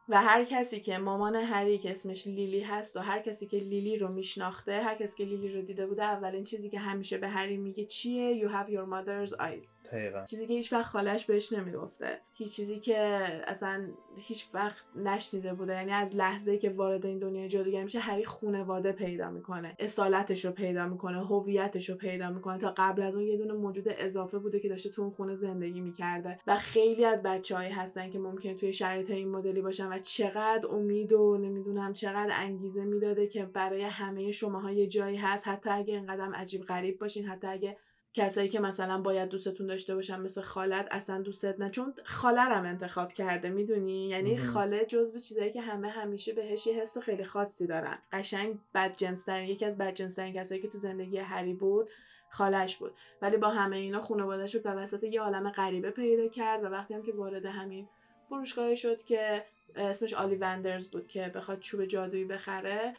و هر کسی که مامان هری که اسمش لیلی هست و هر کسی که لیلی رو میشناخته هر کسی که لیلی رو دیده بوده اولین چیزی که همیشه به هری میگه چیه؟ You have your mother's eyes. چیزی که هیچ وقت خالش بهش نمی‌گفته. هیچ چیزی که اصلا هیچ وقت نشنیده بوده. یعنی از لحظه که وارد این دنیای جادوگری میشه هری خونواده پیدا می‌کنه. اصالتش رو پیدا می‌کنه. هویتش رو پیدا می‌کنه. تا قبل از اون یه دونه موجود اضافه بوده که داشته تو اون خونه زندگی می‌کرده. و خیلی از بچههایی هستن که ممکنه توی شرایط این مدلی باشن و چقدر امید و نمی‌دونم چقدر انگیزه می‌داده که برای همه شماها یه جایی هست. حتی اگه اینقدر عجیب غریب باشین حتی اگه کسایی که مثلا باید دوستتون داشته باشن مثل خالت اصلا دوستت نه. چون خاله هم انتخاب کرده می‌دونی؟ یعنی خاله جزو چیزایی که همه همیشه بهش یه حس خیلی خاصی دارن. قشنگ بدجنسترین یکی از بدجنسترین کسایی که تو زندگی هری بود خالش بود. ولی با همه اینا خانواده‌اش رو به وسط یه عالم غریبه پیدا کرد و وقتی هم که وارد همین فروشگاهی شد که اسمش آلی وندرز بود که بخواد چوب جادویی بخره.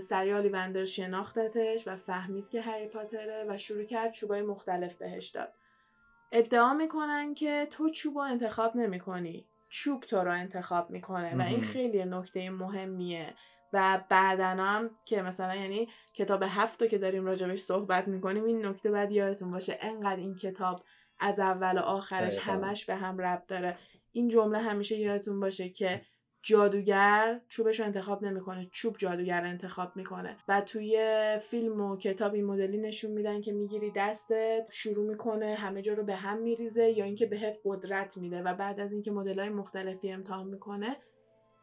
سری آلی وندرز شناختتش و فهمید که هری پاتره و شروع کرد چوبای مختلف بهش داد. ادعا می‌کنن که تو چوب رو انتخاب نمی‌کنی. چوب تو رو انتخاب می‌کنه و این خیلی نکته مهمیه. و بعدا هم که مثلا یعنی کتاب هفت که داریم راجبش صحبت می‌کنیم این نکته باید یادتون باشه انقدر این کتاب از اول و آخرش همش به هم ربط داره. این جمله همیشه یادتون باشه که جادوگر چوبش رو انتخاب نمی‌کنه چوب جادوگر انتخاب می‌کنه. و توی فیلم و کتاب این مدلی نشون میدن که می‌گیری دستت شروع می‌کنه همه جا رو به هم میریزه یا اینکه بهت قدرت میده و بعد از اینکه مدل های مختلفی امتحان می‌کنه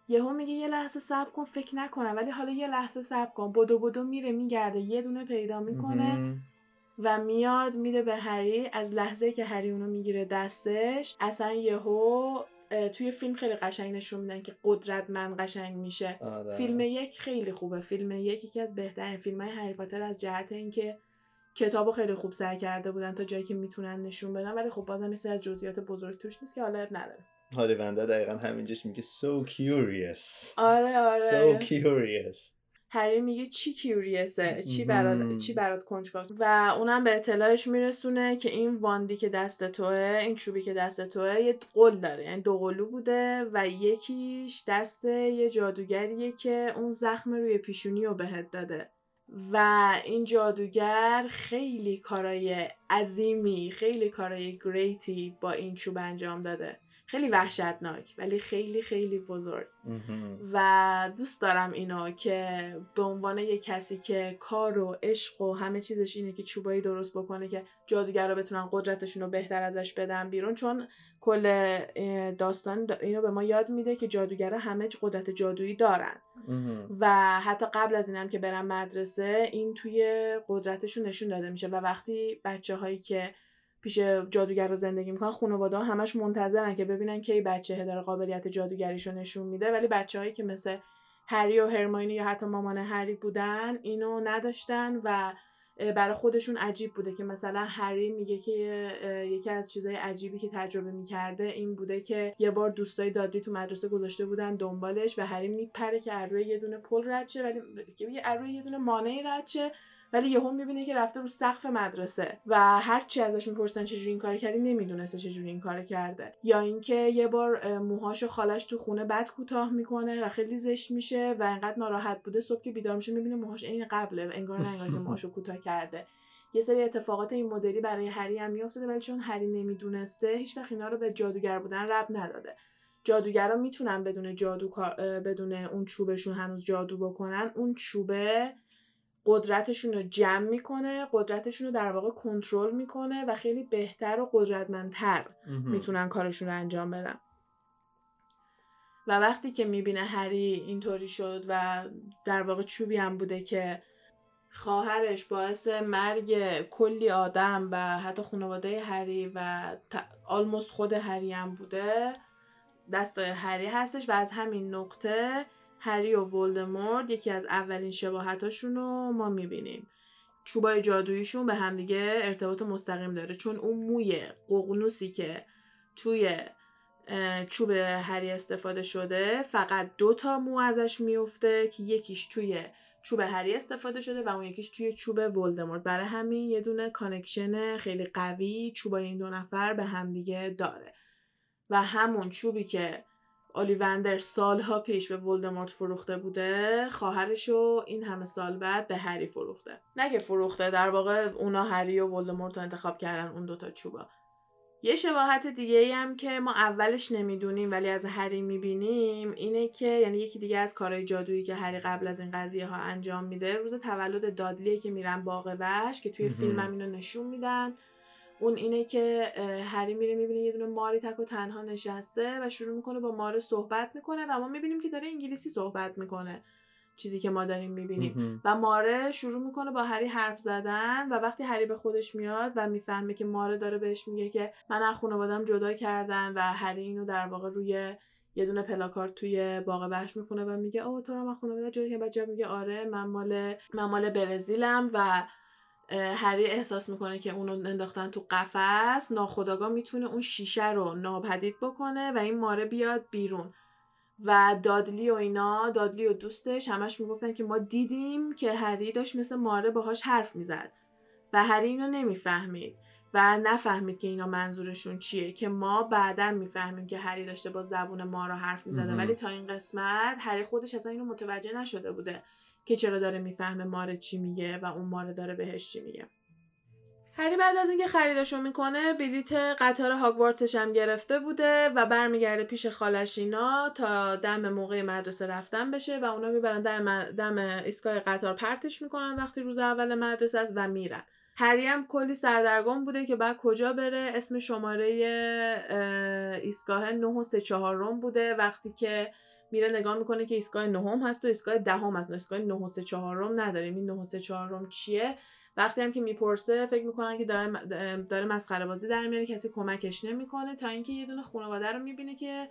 یهو میگه یه لحظه صبر کن فکر نکنم. ولی حالا یه لحظه صبر کن. بدو بدو میره میگرده یه دونه پیدا می‌کنه. و میاد میده به هری. از لحظه که هری اونو می‌گیره دستش اصلا یهو توی فیلم خیلی قشنگ نشون میدن که قدرتمند قشنگ میشه. آره. فیلم یک خیلی خوبه. فیلم یک یکی از بهترین فیلم های هری پاتر از جهت اینکه کتابو خیلی خوب سعی کرده بودن تا جایی که می‌تونن نشون بدن. ولی خب بازم یه از جزئیات بزرگ توش نیست که حالا نداره. هالی وندا دقیقا همینجاش میگه so curious. آره آره. So curious. هری میگه چی کیوریسه؟ چی برات چی برات کنجکاو؟ و اونم به اطلاعش میرسونه که این واندی که دست توه این چوبی که دست توه یه قل داره. یعنی دو قلو بوده و یکیش دست یه جادوگریه که اون زخم روی پیشونی رو بهت داده. و این جادوگر خیلی کارای عظیمی خیلی کارای گریتی با این چوب انجام داده. خیلی وحشتناک ولی خیلی خیلی بزرگ. و دوست دارم اینو که به عنوان یه کسی که کار و عشق و همه چیزش اینه که چوبایی درست بکنه که جادوگر رو بتونن قدرتشون رو بهتر ازش بدن بیرون چون کل داستان اینو به ما یاد میده که جادوگرا همه قدرت جادویی دارن. و حتی قبل از اینم که برن مدرسه این توی قدرتشون نشون داده میشه. و وقتی بچه هایی که پیش جادوگر رو زندگی می‌کنن خانواده همش منتظرن که ببینن کی بچه داره قابلیت جادوگریشو نشون میده. ولی بچههایی که مثل هری و هرماینی یا حتی مامان هری بودن اینو نداشتن و برای خودشون عجیب بوده که مثلا هری میگه که یکی از چیزهای عجیبی که تجربه می‌کرده این بوده که یه بار دوستای دادی تو مدرسه گذاشته بودن دنبالش و هری میپره که روی یه دونه پل رد شه ولی روی یه دونه مانعی رد شه. ولی یهو می‌بینه که رفته رو سقف مدرسه و هر چی ازش می‌پرسن چجوری این کار کردی نمی‌دونسته چجوری این کار کرده. یا اینکه یه بار موهاشو خالش تو خونه بد کوتاه می‌کنه و خیلی زشت میشه و انقدر ناراحت بوده صبح که بیدار میشه می‌بینه موهاش عین قبله انگار نه انگار که موهاشو کوتاه کرده. یه سری اتفاقات این مدلی برای هری هم میافتاده ولی چون هری نمی‌دونسته هیچ وقت اینا رو به جادوگر بودن رب نداده. جادوگرا می‌تونن بدون جادو بدون اون چوبشون هنوز جادو بکنن اون چوبه قدرتشون رو جمع می‌کنه قدرتشون رو در واقع کنترل می‌کنه و خیلی بهتر و قدرتمندتر می‌تونن کارشون رو انجام بدن. و وقتی که می‌بینه هری اینطوری شد و در واقع چوبی هم بوده که خواهرش باعث مرگ کلی آدم و حتی خانواده هری و almost خود هری هم بوده دست هری هستش و از همین نقطه هری و ولدمورت یکی از اولین شباهتاشون رو ما می‌بینیم. چوبای جادوییشون به همدیگه ارتباط مستقیم داره چون اون موی ققنوسی که توی چوب هری استفاده شده فقط دو تا مو ازش میفته که یکیش توی چوب هری استفاده شده و اون یکیش توی چوب ولدمورت برای همین یه دونه connection خیلی قوی چوبای این دو نفر به همدیگه داره. و همون چوبی که اولیوندر سالها پیش به ولدمورت فروخته بوده خواهرشو این همه سال بعد به هری فروخته. نه فروخته در واقع اونا هری و ولدمورت رو انتخاب کردن اون دوتا چوبا. یه شباهت دیگه ای هم که ما اولش نمی‌دونیم ولی از هری می‌بینیم اینه که یعنی یکی دیگه از کارهای جادویی که هری قبل از این قضیه ها انجام میده روز تولد دادلیه که میرن باغ وحش که توی فیلم هم اینو نشون میدن. اون اینه که هری میره می‌بینه یه دونه ماری تک و تنها نشسته و شروع می‌کنه با ماره صحبت می‌کنه و ما می‌بینیم که داره انگلیسی صحبت می‌کنه چیزی که ما داریم می‌بینیم. و ماره شروع می‌کنه با هری حرف زدن و وقتی هری به خودش میاد و می‌فهمه که ماره داره بهش میگه که من از خانوادم جدا کردن و هری اینو در واقع روی یه دونه پلاکارد توی باغ بهش می‌کنه و میگه او تو رو من خانواده جدا که بچه میگه آره من مال من مال برزیلم و هری احساس می‌کنه که اونو انداختن تو قفس ناخداگاه می‌تونه اون شیشه رو ناپدید بکنه و این ماره بیاد بیرون. و دادلی و اینا دادلی و دوستش همش می‌گفتن که ما دیدیم که هری داشت مثل ماره باهاش حرف می‌زد. و هری اینو نمی‌فهمید و نفهمید که اینا منظورشون چیه که ما بعدا می‌فهمیم که هری داشته با زبون مارا حرف می‌زده. ولی تا این قسمت هری خودش اصلا اینو متوجه نشده بوده. که چرا داره می‌فهمه ماره چی میگه و اون ماره داره بهش چی میگه. هری بعد از اینکه خریدشو می‌کنه بلیت قطار هاگوارتش هم گرفته بوده و برمیگرده پیش خالشینا تا دم موقع مدرسه رفتن بشه و اونا می‌برن دم, دم ایستگاه قطار پرتش می‌کنن وقتی روز اول مدرسه است و میرن. هری هم کلی سردرگم بوده که بعد کجا بره؟ اسم شماره ایستگاه 9 و 3 روم بوده. وقتی که میره نگاه می‌کنه که ایستگاه نهم هست و ایستگاه دهم هست. ایستگاه 9 و 3 چهارم نداریم. این 9 و 3 چهارم چیه؟ وقتی هم که می‌پرسه فکر می‌کنن که داره داره مسخره بازی در میاره. کسی کمکش نمی‌کنه تا اینکه یه دونه خانواده رو می‌بینه که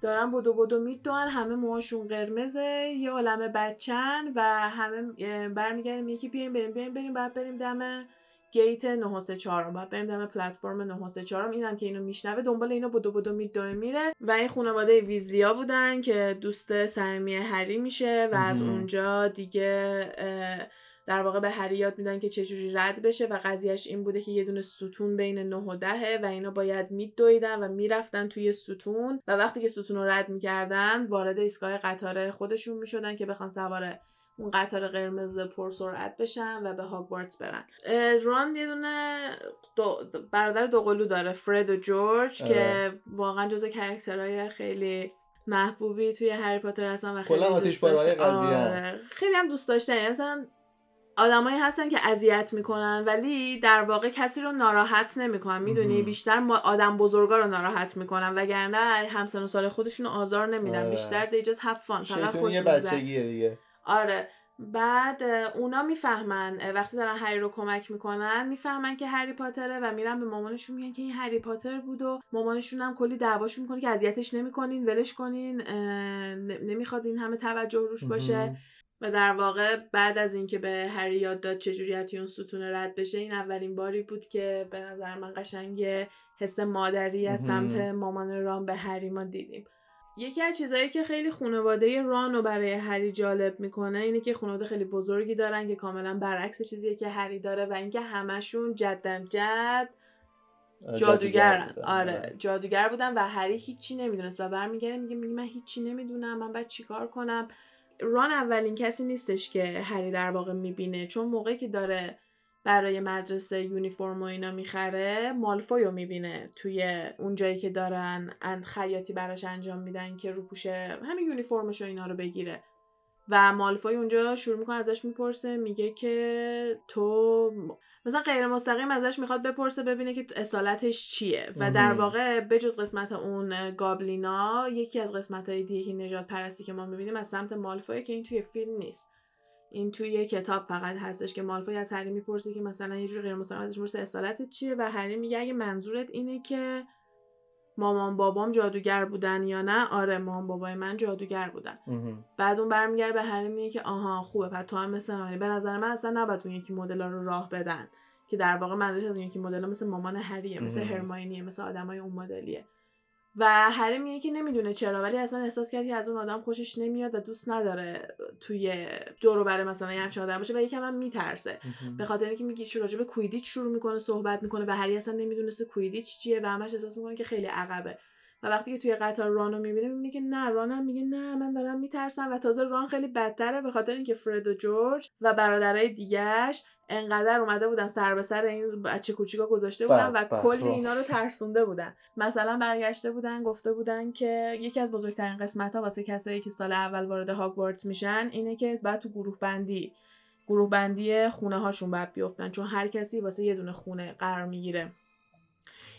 دارن بدو بدو میدوان. همه موهاشون قرمزه یه عالمه بچن و همه برمیگردیم. یکی بیایم بریم بیایم بریم بعد بریم دم گیت 934 باید بریم دم پلتفرم 934 اینم که اینو میشنوه دنبال اینو بدو بدو میدوه میره. و این خانواده ویزلیا بودن که دوست صمیمی هری میشه و از اونجا دیگه در واقع به هری یاد میدن که چجوری رد بشه و قضیهش این بوده که یه دونه ستون بین 9 و 10 و اینا باید میدویدن و می‌رفتن توی ستون. و وقتی که ستون رو رد می‌کردن وارد ایستگاه قطار خودشون می‌شدن که بخوان سوار اون قطار قرمز پرسرعت بشن و به هاگوارتس برن. ران یه دونه دو برادر دوقلو داره فرد و جورج که آره. واقعا جزو character های خیلی محبوبی توی هری پاتر هستن و خیلی آتیش آره. خیلی هم دوست داشتنی مثلا آدمایی هستن که اذیت می‌کنن ولی در واقع کسی رو ناراحت نمی‌کنن. می‌دونی بیشتر ما آدم بزرگا رو ناراحت می‌کنن وگرنه همسن و سال خودشون آزار نمیدن. آره. بیشتر دیجاز هفان فقط خوش بچگیه دیگه. آره. بعد اونا می‌فهمن وقتی دارن هری رو کمک می‌کنن می‌فهمن که هری پاتره و میرن به مامانشون میگن که این هری پاتر بود و مامانشون هم کلی دعواشون می‌کنه که اذیتش نمی‌کنین ولش کنین نمی‌خواد این همه توجه روش باشه. و در واقع بعد از اینکه به هری یاد داد چجوری از اون ستون رد بشه این اولین باری بود که به نظر من قشنگ حس مادری از سمت مامان ران به هری ما دیدیم. یکی از چیزهایی که خیلی خانواده ران رو برای هری جالب می‌کنه اینه که خانواده خیلی بزرگی دارن که کاملا برعکس چیزیه که هری داره و اینکه همشون جدن جد جادوگرن. آره. آره جادوگر بودن و هری هیچی نمی‌دونست و برمیگره میگه میگه من هیچی نمی‌دونم من باید چیکار کنم؟ ران اولین کسی نیستش که هری در واقع می‌بینه چون موقعی که داره برای مدرسه یونیفرم و اینا می‌خره مالفوی رو می‌بینه توی اون جایی که دارن خیاطی براش انجام میدن که رو پوشه همین یونیفرمش و اینا رو بگیره. و مالفوی اونجا شروع می‌کنه ازش می‌پرسه میگه که تو مثلا غیر مستقیم ازش می‌خواد بپرسه ببینه که اصالتش چیه. و در واقع بجز قسمت اون گابلینا یکی از قسمت های دیگه نجات پرستی که ما می‌بینیم از سمت مالفوی که این توی فیلم نیست. این توی کتاب فقط هستش که مالفوی از هری می‌پرسه که مثلا یه جور غیر مستقیم ازش می‌پرسه اصالتت چیه؟ و هری میگه اگه منظورت اینه که مامان بابام جادوگر بودن یا نه آره مامان بابای من جادوگر بودن. بعد اون برمیگرده به هری میگه که آها خوبه پس تو هم مثل به نظر من اصلا نباید اون یکی مدل رو راه بدن که در واقع منظورش از اون یکی مدل مثل مامان هریه مثل هرماینیه مثل آدمای اون مدلیه. و هری میگه که نمی‌دونه چرا ولی اصلا احساس کرد که از اون آدم خوشش نمیاد و دوست نداره توی دور بره مثلا یه همچین آدم باشه و یکم هم میترسه. به خاطر اینکه میگه چی راجع به کویدیچ شروع می‌کنه صحبت می‌کنه و هری اصلا نمی‌دونسته کویدیچ چیه و همش احساس می‌کنه که خیلی عقبه. و وقتی که توی قطار رانو می‌بینه می‌بینه که نه ران هم میگه نه من دارم میترسم و تازه ران خیلی بدتره به خاطر اینکه فرد و جورج و برادرای دیگهش انقدر اومده بودن سر به سر این بچه کوچیکا گذاشته بودن و کلی اینا رو ترسونده بودن. مثلا برگشته بودن گفته بودن که یکی از بزرگترین قسمت ها واسه کسایی که سال اول وارد هاگوارتس میشن اینه که بعد تو گروه بندی گروه بندی خونه هاشون باید بیفتن چون هر کسی واسه یه دونه خونه قرار می‌گیره.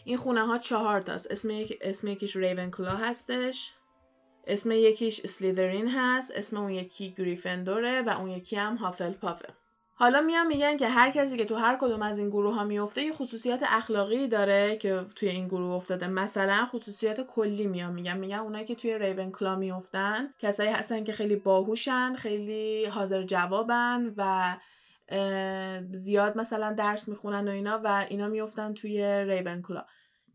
این خونه ها چهار تاست. اسم, یک، اسم یکیش ریون کلا هستش. اسم یکیش سلیدرین هست. اسم اون یکی گریفندوره و اون یکی هم هافل پافه حالا میان میگن که هر کسی که تو هر کدوم از این گروه ها میفته یه خصوصیات اخلاقی داره که توی این گروه افتاده. مثلا خصوصیات کلی میان میگن. میگن اونایی که توی ریون کلا میافتن کسایی هستن که خیلی باهوشن خیلی حاضر جوابن و زیاد مثلا درس می‌خونن و اینا و اینا میفتن توی ریون کلا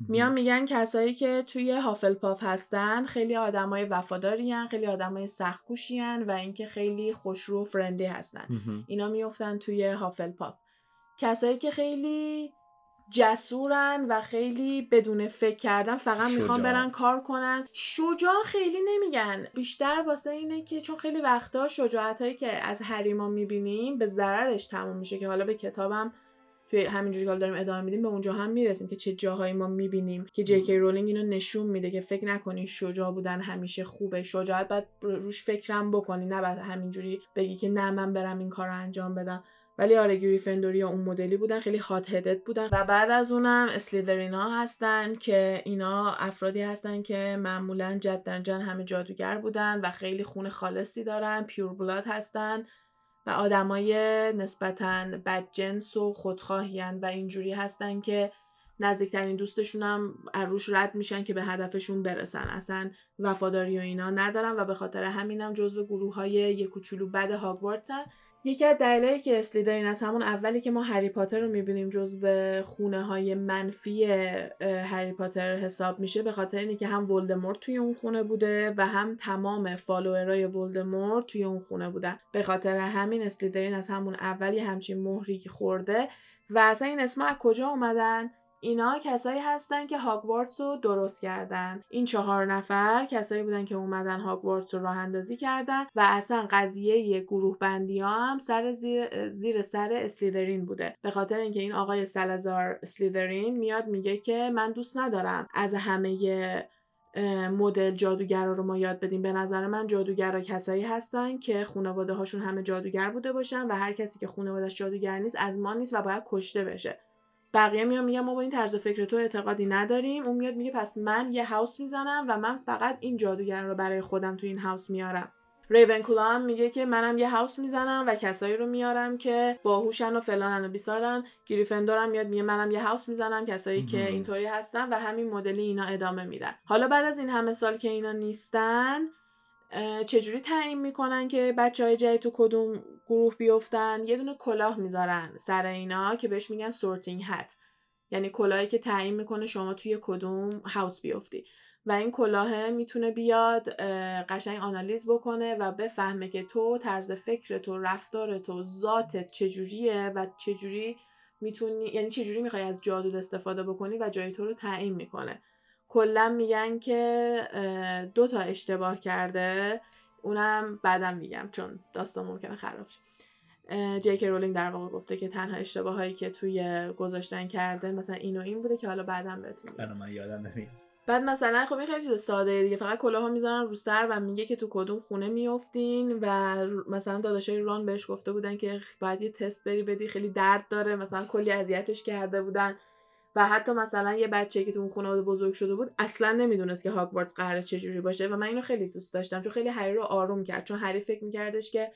میان میگن کسایی که توی هافلپاف هستن خیلی آدمای وفاداری خیلی آدمای سختکوشی و اینکه خیلی خوشرو و فرندی هستن. اینا میفتن توی هافلپاف کسایی که خیلی جسورن و خیلی بدون فکر کردن فقط می‌خوان برن کار کنن. شجاع خیلی نمیگن. بیشتر واسه اینه که چون خیلی وقتا شجاعت هایی که از حریما می‌بینیم به ضررش تموم میشه که حالا به کتابم توی همینجوری که داریم ادامه میدیم به اونجا هم می‌رسیم که چه جاهایی ما می‌بینیم که جی رولینگ اینو نشون میده که فکر نکنی شجاع بودن همیشه خوبه. شجاعت باید روش فکرم بکنی نه بعد همینجوری بگی که نه من برم این کار رو انجام بدم. ولی آره گریفندوریا اون مدلی بودن خیلی هات هدت بودن. و بعد از اونم اسلیدرینا هستن که اینا افرادی هستن که معمولا جن همه جادوگر بودن و خیلی خون خالصی دارن. پیور بلاد هستن. و آدمای نسبتا بدجنس و خودخواهیان و اینجوری هستن که نزدیکترین دوستشون هم روش رد میشن که به هدفشون برسن. اصلا وفاداری و اینا ندارن و به خاطر همینم جزو گروه های یک کوچولو بد هاگوارتسن یکی از دلایلی که اسلیدرین از همون اولی که ما هری پاتر رو می‌بینیم جزو خونه های منفی هری پاتر حساب میشه به خاطر اینه که هم ولدمورت توی اون خونه بوده و هم تمام فالوورای ولدمورت توی اون خونه بودن. به خاطر همین اسلیدرین از همون اولی همچین مهری خورده و اصلا این اسما از کجا اومدن؟ اینا کسایی هستن که هاگوارتس رو درست کردن. این چهار نفر کسایی بودن که اومدن هاگوارتس رو راه اندازی کردن و اصلا قضیه گروه بندی ها هم سر زیر, زیر سر اسلیدرین بوده. به خاطر اینکه این آقای سلازار اسلیدرین میاد میگه که من دوست ندارم از همه مدل جادوگرا رو ما یاد بدیم. به نظر من جادوگرا کسایی هستن که خانواده هاشون همه جادوگر بوده باشن و هر کسی که خانوادهش جادوگر نیست از ما نیست و باید کشته بشه. بقیه میان میگن ما با این طرز فکر تو اعتقادی نداریم. اون میاد میگه پس من یه هاوس می‌زنم و من فقط این جادوگر رو برای خودم تو این هاوس میارم. ریونکولا هم میگه که منم یه هاوس می‌زنم و کسایی رو میارم که باهوشن و فلانن و بیسارن. گریفندور هم میاد میگه منم یه هاوس می‌زنم کسایی که اینطوری هستن و همین مدلی اینا ادامه میدن. حالا بعد از این همه سال که اینا نیستن چجوری تعیین می‌کنن که بچه های تو کدوم گروه بیفتن؟ یه دونه کلاه می‌ذارن سر اینا که بهش میگن Sorting Hat یعنی کلاهی که تعیین می‌کنه شما توی کدوم house بیفتی. و این کلاه می‌تونه بیاد قشنگ آنالیز بکنه و بفهمه که تو طرز فکر تو رفتار تو ذاتت چجوریه و چجوری می‌تونی یعنی چجوری می‌خوای از جادو استفاده بکنی و جای تو رو تعیین می‌کنه. کلا میگن که دو تا اشتباه کرده اونم بعدم میگم چون داستان ممکنه خراب شه. جیک رولینگ در واقع گفته که تنها اشتباه هایی که توی گذاشتن کرده مثلا این و این بوده که حالا بعدم بهتون من یادم نمیاد. بعد مثلا خب این خیلی چیز ساده دیگه فقط کلاه ها می‌ذارن رو سر و میگه که تو کدوم خونه میافتین و مثلا داداشای ران بهش گفته بودن که باید یه تست بری بدی خیلی درد داره مثلا کلی اذیتش کرده بودن. و حتی مثلا یه بچه که تو اون خانواده بزرگ شده بود اصلا نمی‌دونست که هاگوارتس قراره چجوری باشه و من اینو خیلی دوست داشتم چون خیلی هری رو آروم کرد. چون هری فکر میکردش که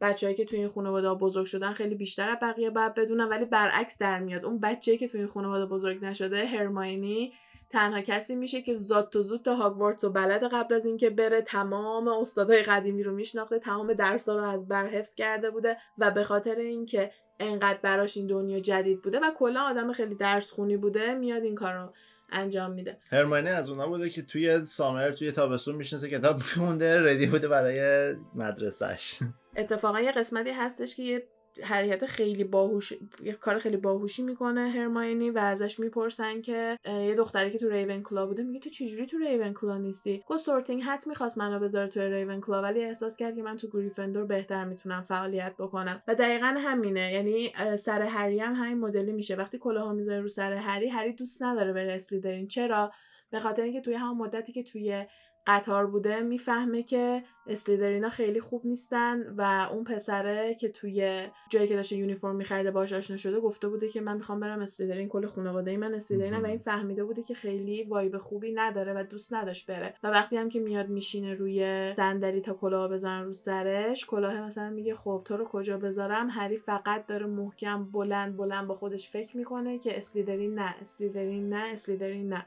بچههایی که توی این خانواده بزرگ شدن خیلی بیشتر از بقیه باید بدونن ولی برعکس در میاد. اون بچه‌ای که توی این خانواده بزرگ نشده هرماینی تنها کسی میشه که ذات و زوت هاگوارتس و بلد قبل از اینکه بره تمام استادای قدیمی رو میشناخته تمام درس‌ها رو از بر حفظ کرده بوده و به خاطر اینکه انقدر براش این دنیا جدید بوده و کلا آدم خیلی درس خونی بوده میاد این کار رو انجام میده. هرمانی از اونا بوده که توی سامر توی تابستون میشنسه کتاب میخونده ردی بوده برای مدرسهش اتفاقا یه قسمتی هستش که یه حرکت خیلی باهوش یه کار خیلی باهوشی می‌کنه هرماینی و ازش می‌پرسن که یه دختری که تو ریونکلا بوده میگه تو چجوری تو ریونکلا نیستی؟ گفت Sorting Hat می‌خواست منو بذاره تو ریونکلا ولی احساس کرد که من تو گریفندور بهتر می‌تونم فعالیت بکنم. و دقیقا همینه. یعنی سر هری هم همین مدلی میشه. وقتی کلاهو می‌ذاره رو سر هری هری دوست نداره بره اسلیدرین چرا؟ به خاطر اینکه توی همون مدتی که توی قطار بوده می‌فهمه که اسلیدرینا خیلی خوب نیستن و اون پسره که توی جایی که داشته یونیفرم میخریده باش آشنا شده گفته بوده که من می‌خوام برم اسلیدرین کل خانواده من اسلیدرینم و این فهمیده بوده که خیلی وایب خوبی نداره و دوست نداشت بره. و وقتی هم که میاد میشینه روی صندلی تا کلاه بزنن رو سرش کلاه مثلا میگه خب تو رو کجا بذارم؟ هری فقط داره محکم بلند بلند با خودش فکر می‌کنه که اسلیدرین نه اسلیدرین نه اسلیدرین نه.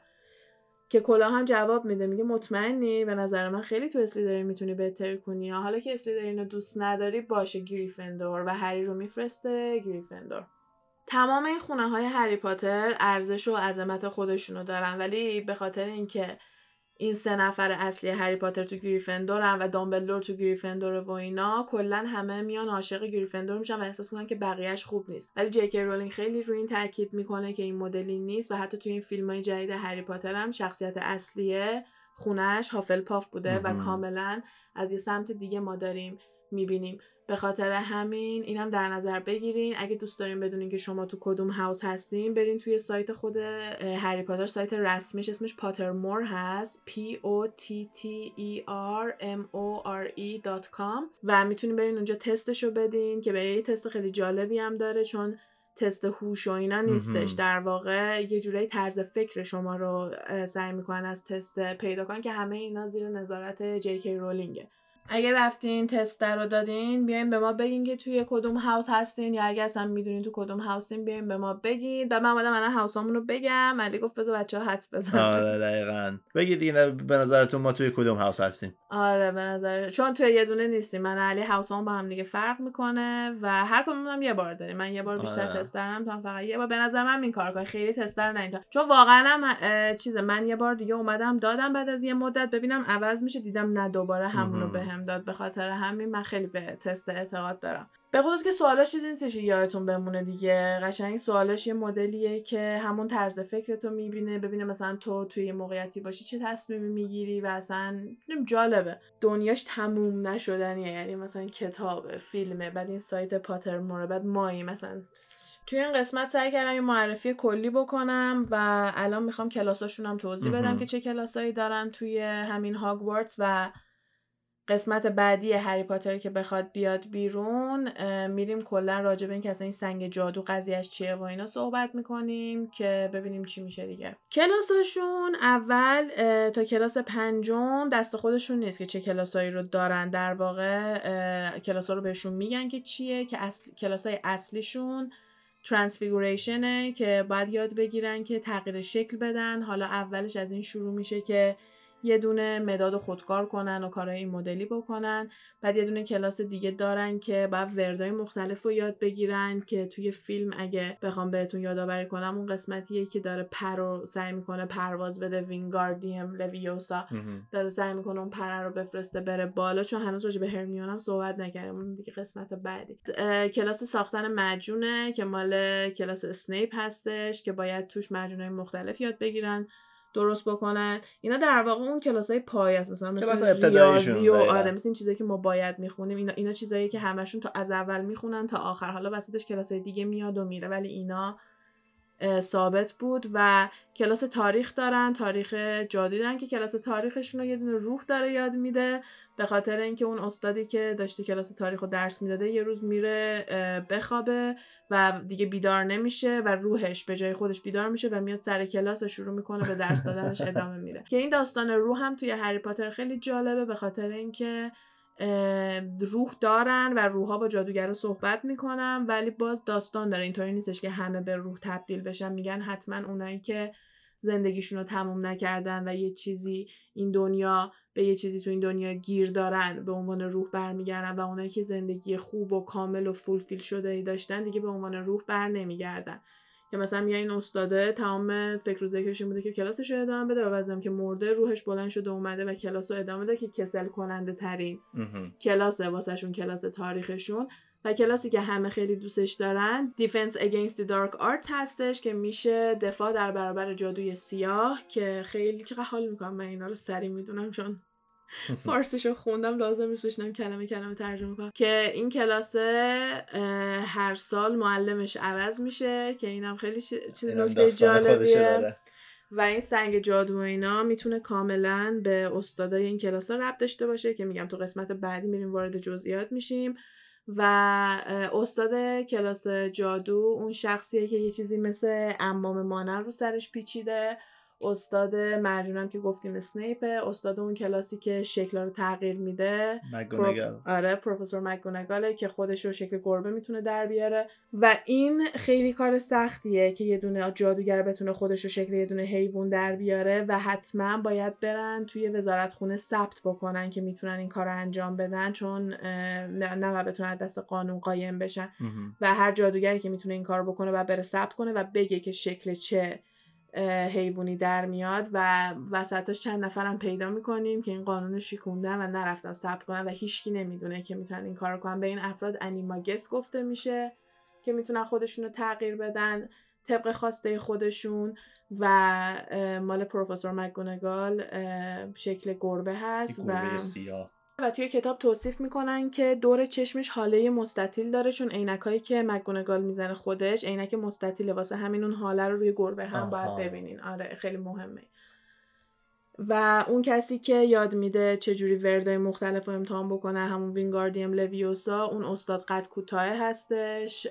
که کلاه هم جواب میده. میگه مطمئنی؟ به نظر من خیلی تو اسلیدرین می‌تونی بهتر کنی. حالا که اسلیدرین رو دوست نداری باشه گریفندور. و هری رو میفرسته گریفندور. تمام این خونه های هری پاتر ارزش و عظمت خودشونو دارن. ولی به خاطر اینکه این سه نفر اصلی هری پاتر تو گریفندورن و دامبلدور تو گریفندور و اینا کلا همه میان عاشق گریفندور میشن و احساس می‌کنن که بقیهش خوب نیست. ولی جی کی رولینگ خیلی روی این تاکید می‌کنه که این مدلی نیست و حتی تو این فیلم های جدید هری پاتر هم شخصیت اصلیه خونش هافل پاف بوده و کاملا از یه سمت دیگه ما داریم. می‌بینیم. به خاطر همین اینم در نظر بگیرین. اگه دوست دارین بدونین که شما تو کدوم هاوس هستین برین توی سایت خود هری پاتر. سایت رسمیش اسمش پاترمور هست. P O T T E R M O R E و می‌تونین برین اونجا تستشو بدین که به یه تست خیلی جالبی هم داره چون تست هوش و اینا نیستش. در واقع یه جورایی طرز فکر شما رو سعی می‌کنن از تست پیدا کنن که همه اینا زیر نظارت جی کی رولینگه اگه رفتین تست رو دادین بیاین به ما بگین که توی کدوم هاوس هستین یا اگه اصلا می‌دونین تو کدوم هاوسین بیاین به ما بگین. و من اومدم الان هاوسامون رو بگم. علی گفت بذار بچه‌ها حدس بزنن. آره دقیقاً. بگید دیگه به نظرتون ما توی کدوم هاوس هستیم. آره به نظر چون توی یه دونه نیستیم. من علی هاوسامون با هم دیگه فرق می‌کنه و هر کدوم یه بار داریم. من یه بار بیشتر آره. تست دارم تا فقط یه بار. به نظر من این کار خیلی تستر نه چون واقعا هم چیز من یه بار دیگه اومدم دادم بعد از یه مدت. ببینم عوض میشه. دیدم نه دوباره همونو بهم داد به خاطر همین من خیلی به تست اعتقاد دارم. به خصوص که سوالش چیزی نیستش یادتون بمونه دیگه. قشنگ سوالش یه مدلیه که همون طرز فکرتو می‌بینه ببینه مثلا تو توی موقعیتی باشی چه تصمیمی می‌گیری و اصلا جالبه. دنیاش تموم نشدنیه یعنی مثلا کتاب فیلمه بعد این سایت پاتر مورا بعد مایی مثلا. توی این قسمت سعی کردم یه معرفی کلی بکنم و الان می‌خوام کلاساشون هم توضیح بدم که چه کلاسایی دارن توی همین هاگوارتس و قسمت بعدی هری پاتر که بخواد بیاد بیرون میریم کلا راجع به این که این سنگ جادو قضیهش چیه و اینا صحبت می‌کنیم که ببینیم چی میشه دیگه. کلاساشون اول تا کلاس پنجم دست خودشون نیست که چه کلاسایی رو دارن. در واقع کلاسا رو بهشون میگن که چیه که اصل... کلاسای اصلیشون ترانسفیگوریشنه که باید یاد بگیرن که تغییر شکل بدن. حالا اولش از این شروع میشه که یه دونه مداد خودکار کنن و کارهای این مدلی بکنن. بعد یه دونه کلاس دیگه دارن که باید وردای مختلف رو یاد بگیرن که توی فیلم اگه بخوام بهتون یادآوری کنم اون قسمتیه که داره پر رو سعی می‌کنه پرواز بده. Wingardium Leviosa داره سعی می‌کنه اون پر رو بفرسته بره بالا. چون هنوز راجع به هرمیون هم صحبت نکردیم. اون دیگه قسمت بعدی. کلاس ساختن معجونه که مال کلاس اسنیپ هستش که باید توش معجونهای مختلف یاد بگیرن. درست بکنن. اینا در واقع اون کلاس های پایه است مثلا مثل ریاضی و آره مثل این چیزایی که ما باید می‌خونیم. اینا اینا چیزایی که همشون تا از اول می‌خونن تا آخر. حالا وسطش کلاس های دیگه میاد و میره ولی اینا ثابت بود و کلاس تاریخ دارن تاریخ دارن که کلاس تاریخشون رو یه دونه روح داره یاد میده به خاطر اینکه اون استادی که داشته کلاس تاریخ رو درس می‌داده یه روز میره بخوابه و دیگه بیدار نمیشه و روحش به جای خودش بیدار میشه و میاد سر کلاس و شروع می‌کنه به درس دادنش ادامه میده. که این داستان روح هم توی هری پاتر خیلی جالبه به خاطر اینکه روح دارن و روحها با جادوگر صحبت می‌کنن ولی باز داستان داره. اینطوری نیستش که همه به روح تبدیل بشن. میگن حتما اونایی که زندگیشون رو تموم نکردن و یه چیزی این دنیا به یه چیزی تو این دنیا گیر دارن به عنوان روح برمیگردن و اونایی که زندگی خوب و کامل و فولفیل شده ای داشتن دیگه به عنوان روح بر نمیگردن. که مثلا میگه این استاده تمام فکر و ذکرش بوده که کلاسش رو ادامه بده و بعضی که مرده روحش بلند شده اومده و کلاس رو ادامه بده که کسل کننده ترین کلاس واسهشون کلاس تاریخشون. و کلاسی که همه خیلی دوستش دارن Defense Against the Dark Arts هستش که میشه دفاع در برابر جادوی سیاه که خیلی چقدر حال می‌کنم من اینا رو سری می‌دونم چون فارسیشو خوندم لازم نیست بشنم کلمه کلمه ترجمه کنم. که این کلاس هر سال معلمش عوض میشه که اینم خیلی چیز نکته جالبیه. و این سنگ جادو و اینا می‌تونه کاملا به استادای این کلاس ها ربط داشته باشه که میگم تو قسمت بعدی میریم وارد جزئیات میشیم. و استاد کلاس جادو اون شخصیه که یه چیزی مثل امام مانن رو سرش پیچیده. استاد مرجونم که گفتیم اسنیپ استاد اون کلاسی که شکل رو تغییر میده. مگونگال آره پروفسور مگونگاله که خودش رو شکل گربه می‌تونه در بیاره. و این خیلی کار سختیه که یه دونه جادوگر بتونه خودش رو شکل یه دونه حیوان در بیاره و حتما باید برن توی وزارت خونه ثبت بکنن که می‌تونن این کار رو انجام بدن چون نه, نه بتونن دست قانون قایم بشن. و هر جادوگری که می‌تونه این کار بکنه و بره ثبت کنه و بگه که شکل چه حیوانی در میاد و وسطاش چند نفرم پیدا می‌کنیم که این قانون شیکوندن و نرفتن ثبت کنن و هیچکی نمی‌دونه که می‌تونن این کار کنن. به این افراد انیماگس گفته میشه که می‌تونن خودشون رو تغییر بدن طبق خواسته خودشون و مال پروفسور مکگونگال شکل گربه هست و سیاه. و توی کتاب توصیف می‌کنن که دور چشمش حاله مستطیل داره چون عینکایی که مکگونگال می‌زنه خودش عینک مستطیل واسه همین اون حاله رو روی گربه هم باید ببینین. آره خیلی مهمه. و اون کسی که یاد میده چجوری وردای مختلف رو امتحان بکنه همون Wingardium Leviosa اون استاد قد کوتاه هستش.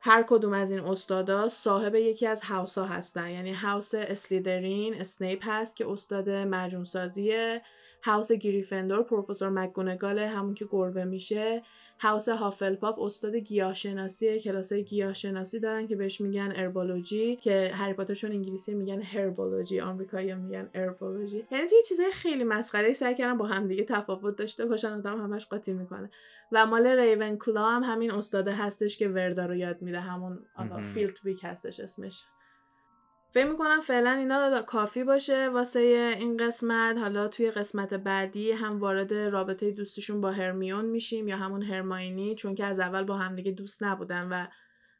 هر کدوم از این استادا صاحب یکی از house ها هستن. یعنی house اسلیدرین اسنیپ هست که استاد معجون سازیه house گریفندور پروفسور مکگونگال همون که گربه میشه. house هافلپاف استاد گیاهشناسی کلاسای گیاهشناسی دارن که بهش میگن Herbology که هری پاتر چون انگلیسی میگن Herbology آمریکایی میگن Herbology یعنی توی چیزای خیلی مسخره سعی کردن با هم دیگه تفاوت داشته باشن آدم همش قاطی می‌کنه. و مال ریون کلا هم همین استاده هستش که وردا رو یاد میده همون فیلت بیک هستش اسمش. فکر می‌کنم فعلا اینا کافی باشه واسه این قسمت. حالا توی قسمت بعدی هم وارد رابطه دوستشون با هرمیون میشیم یا همون هرماینی چون که از اول با همدیگه دوست نبودن و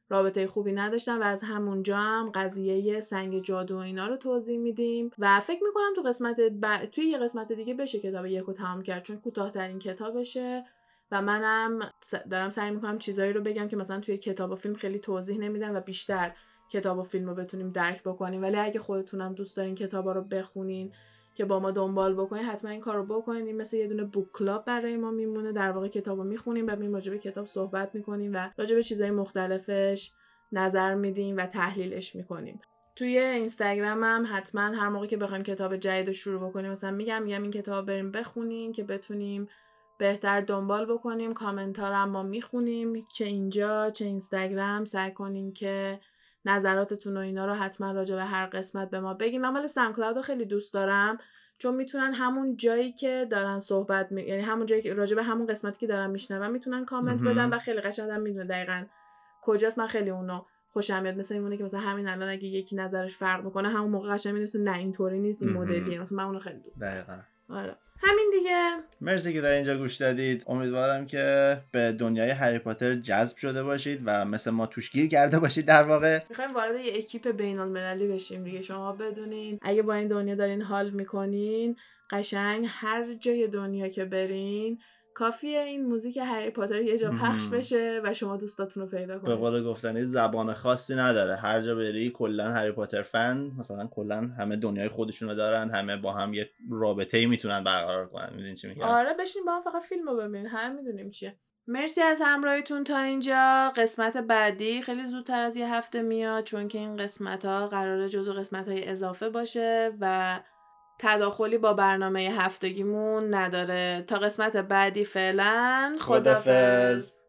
رابطه خوبی نداشتن و از همونجا هم قضیه سنگ جادو و اینا رو توضیح میدیم. و فکر می‌کنم تو قسمت ب... توی یه قسمت دیگه بشه کتاب یکو تمام کرد چون کوتاهترین کتابشه. و منم دارم سعی می‌کنم چیزایی رو بگم که مثلا توی کتاب و فیلم خیلی توضیح نمیدن و بیشتر کتاب و فیلم رو بتونیم درک بکنیم. ولی اگه خودتونم دوست دارین کتابا رو بخونین که با ما دنبال بکنین حتما این کار رو بکنین. این مثل یه دونه بوک کلاب برای ما میمونه. در واقع کتاب رو می‌خونیم و راجع به کتاب صحبت می‌کنیم و راجع به چیزهای مختلفش نظر میدیم و تحلیلش می‌کنیم. توی اینستاگرامم حتما هر موقع که بخوایم کتاب جدید رو شروع بکنیم مثلا میگم میگم این کتاب بریم بخونیم که بتونیم بهتر دنبال بکنیم. کامنت رو ما می‌خونیم چه اینجا چه اینستاگرام. سعی کنیم که نظراتتون و اینا رو حتما راجع به هر قسمت به ما بگیم من مال سانکلاود رو خیلی دوست دارم چون می‌تونن همون جایی که دارن صحبت می... یعنی همون جایی که راجع به همون قسمتی که دارن میشنون می‌تونن کامنت بدن و خیلی قشنگ می‌دونه دقیقا کجاست. من خیلی اونو خوشم میاد. مثل میمونه که مثلا همین الان اگه یکی نظرش فرق می‌کنه همون موقع قشنگ می‌دونه نه اینطوری نیست این مدلیه. مثلا من اونو خیلی دوست دارم. آره. همین دیگه. مرسی که در اینجا گوش دادید. امیدوارم که به دنیای هری پاتر جذب شده باشید و مثل ما توش گیر کرده باشید در واقع. می‌خوایم وارد یه اکیپ بین المللی بشیم دیگه شما بدونین. اگه با این دنیا دارین حال می‌کنین قشنگ هر جای دنیا که برین کافیه این موزیک هری پاتر یه جا پخش بشه و شما دوستاتون رو پیدا کنید. به قول گفتنی زبان خاصی نداره. هر جا بری کلا هری پاتر فن مثلا کلا همه دنیای خودشونو دارن همه با هم یه رابطه ای می‌تونن برقرار کنن. می‌دونین چی میگم؟ آره بشین با هم فقط فیلم رو ببینید هر می‌دونیم چیه. مرسی از همراهیتون تا اینجا. قسمت بعدی خیلی زودتر از یه هفته میاد چون که این قسمت ها قراره جزو قسمت های اضافه باشه و تداخلی با برنامه هفتگیمون نداره. تا قسمت بعدی فعلا خدافز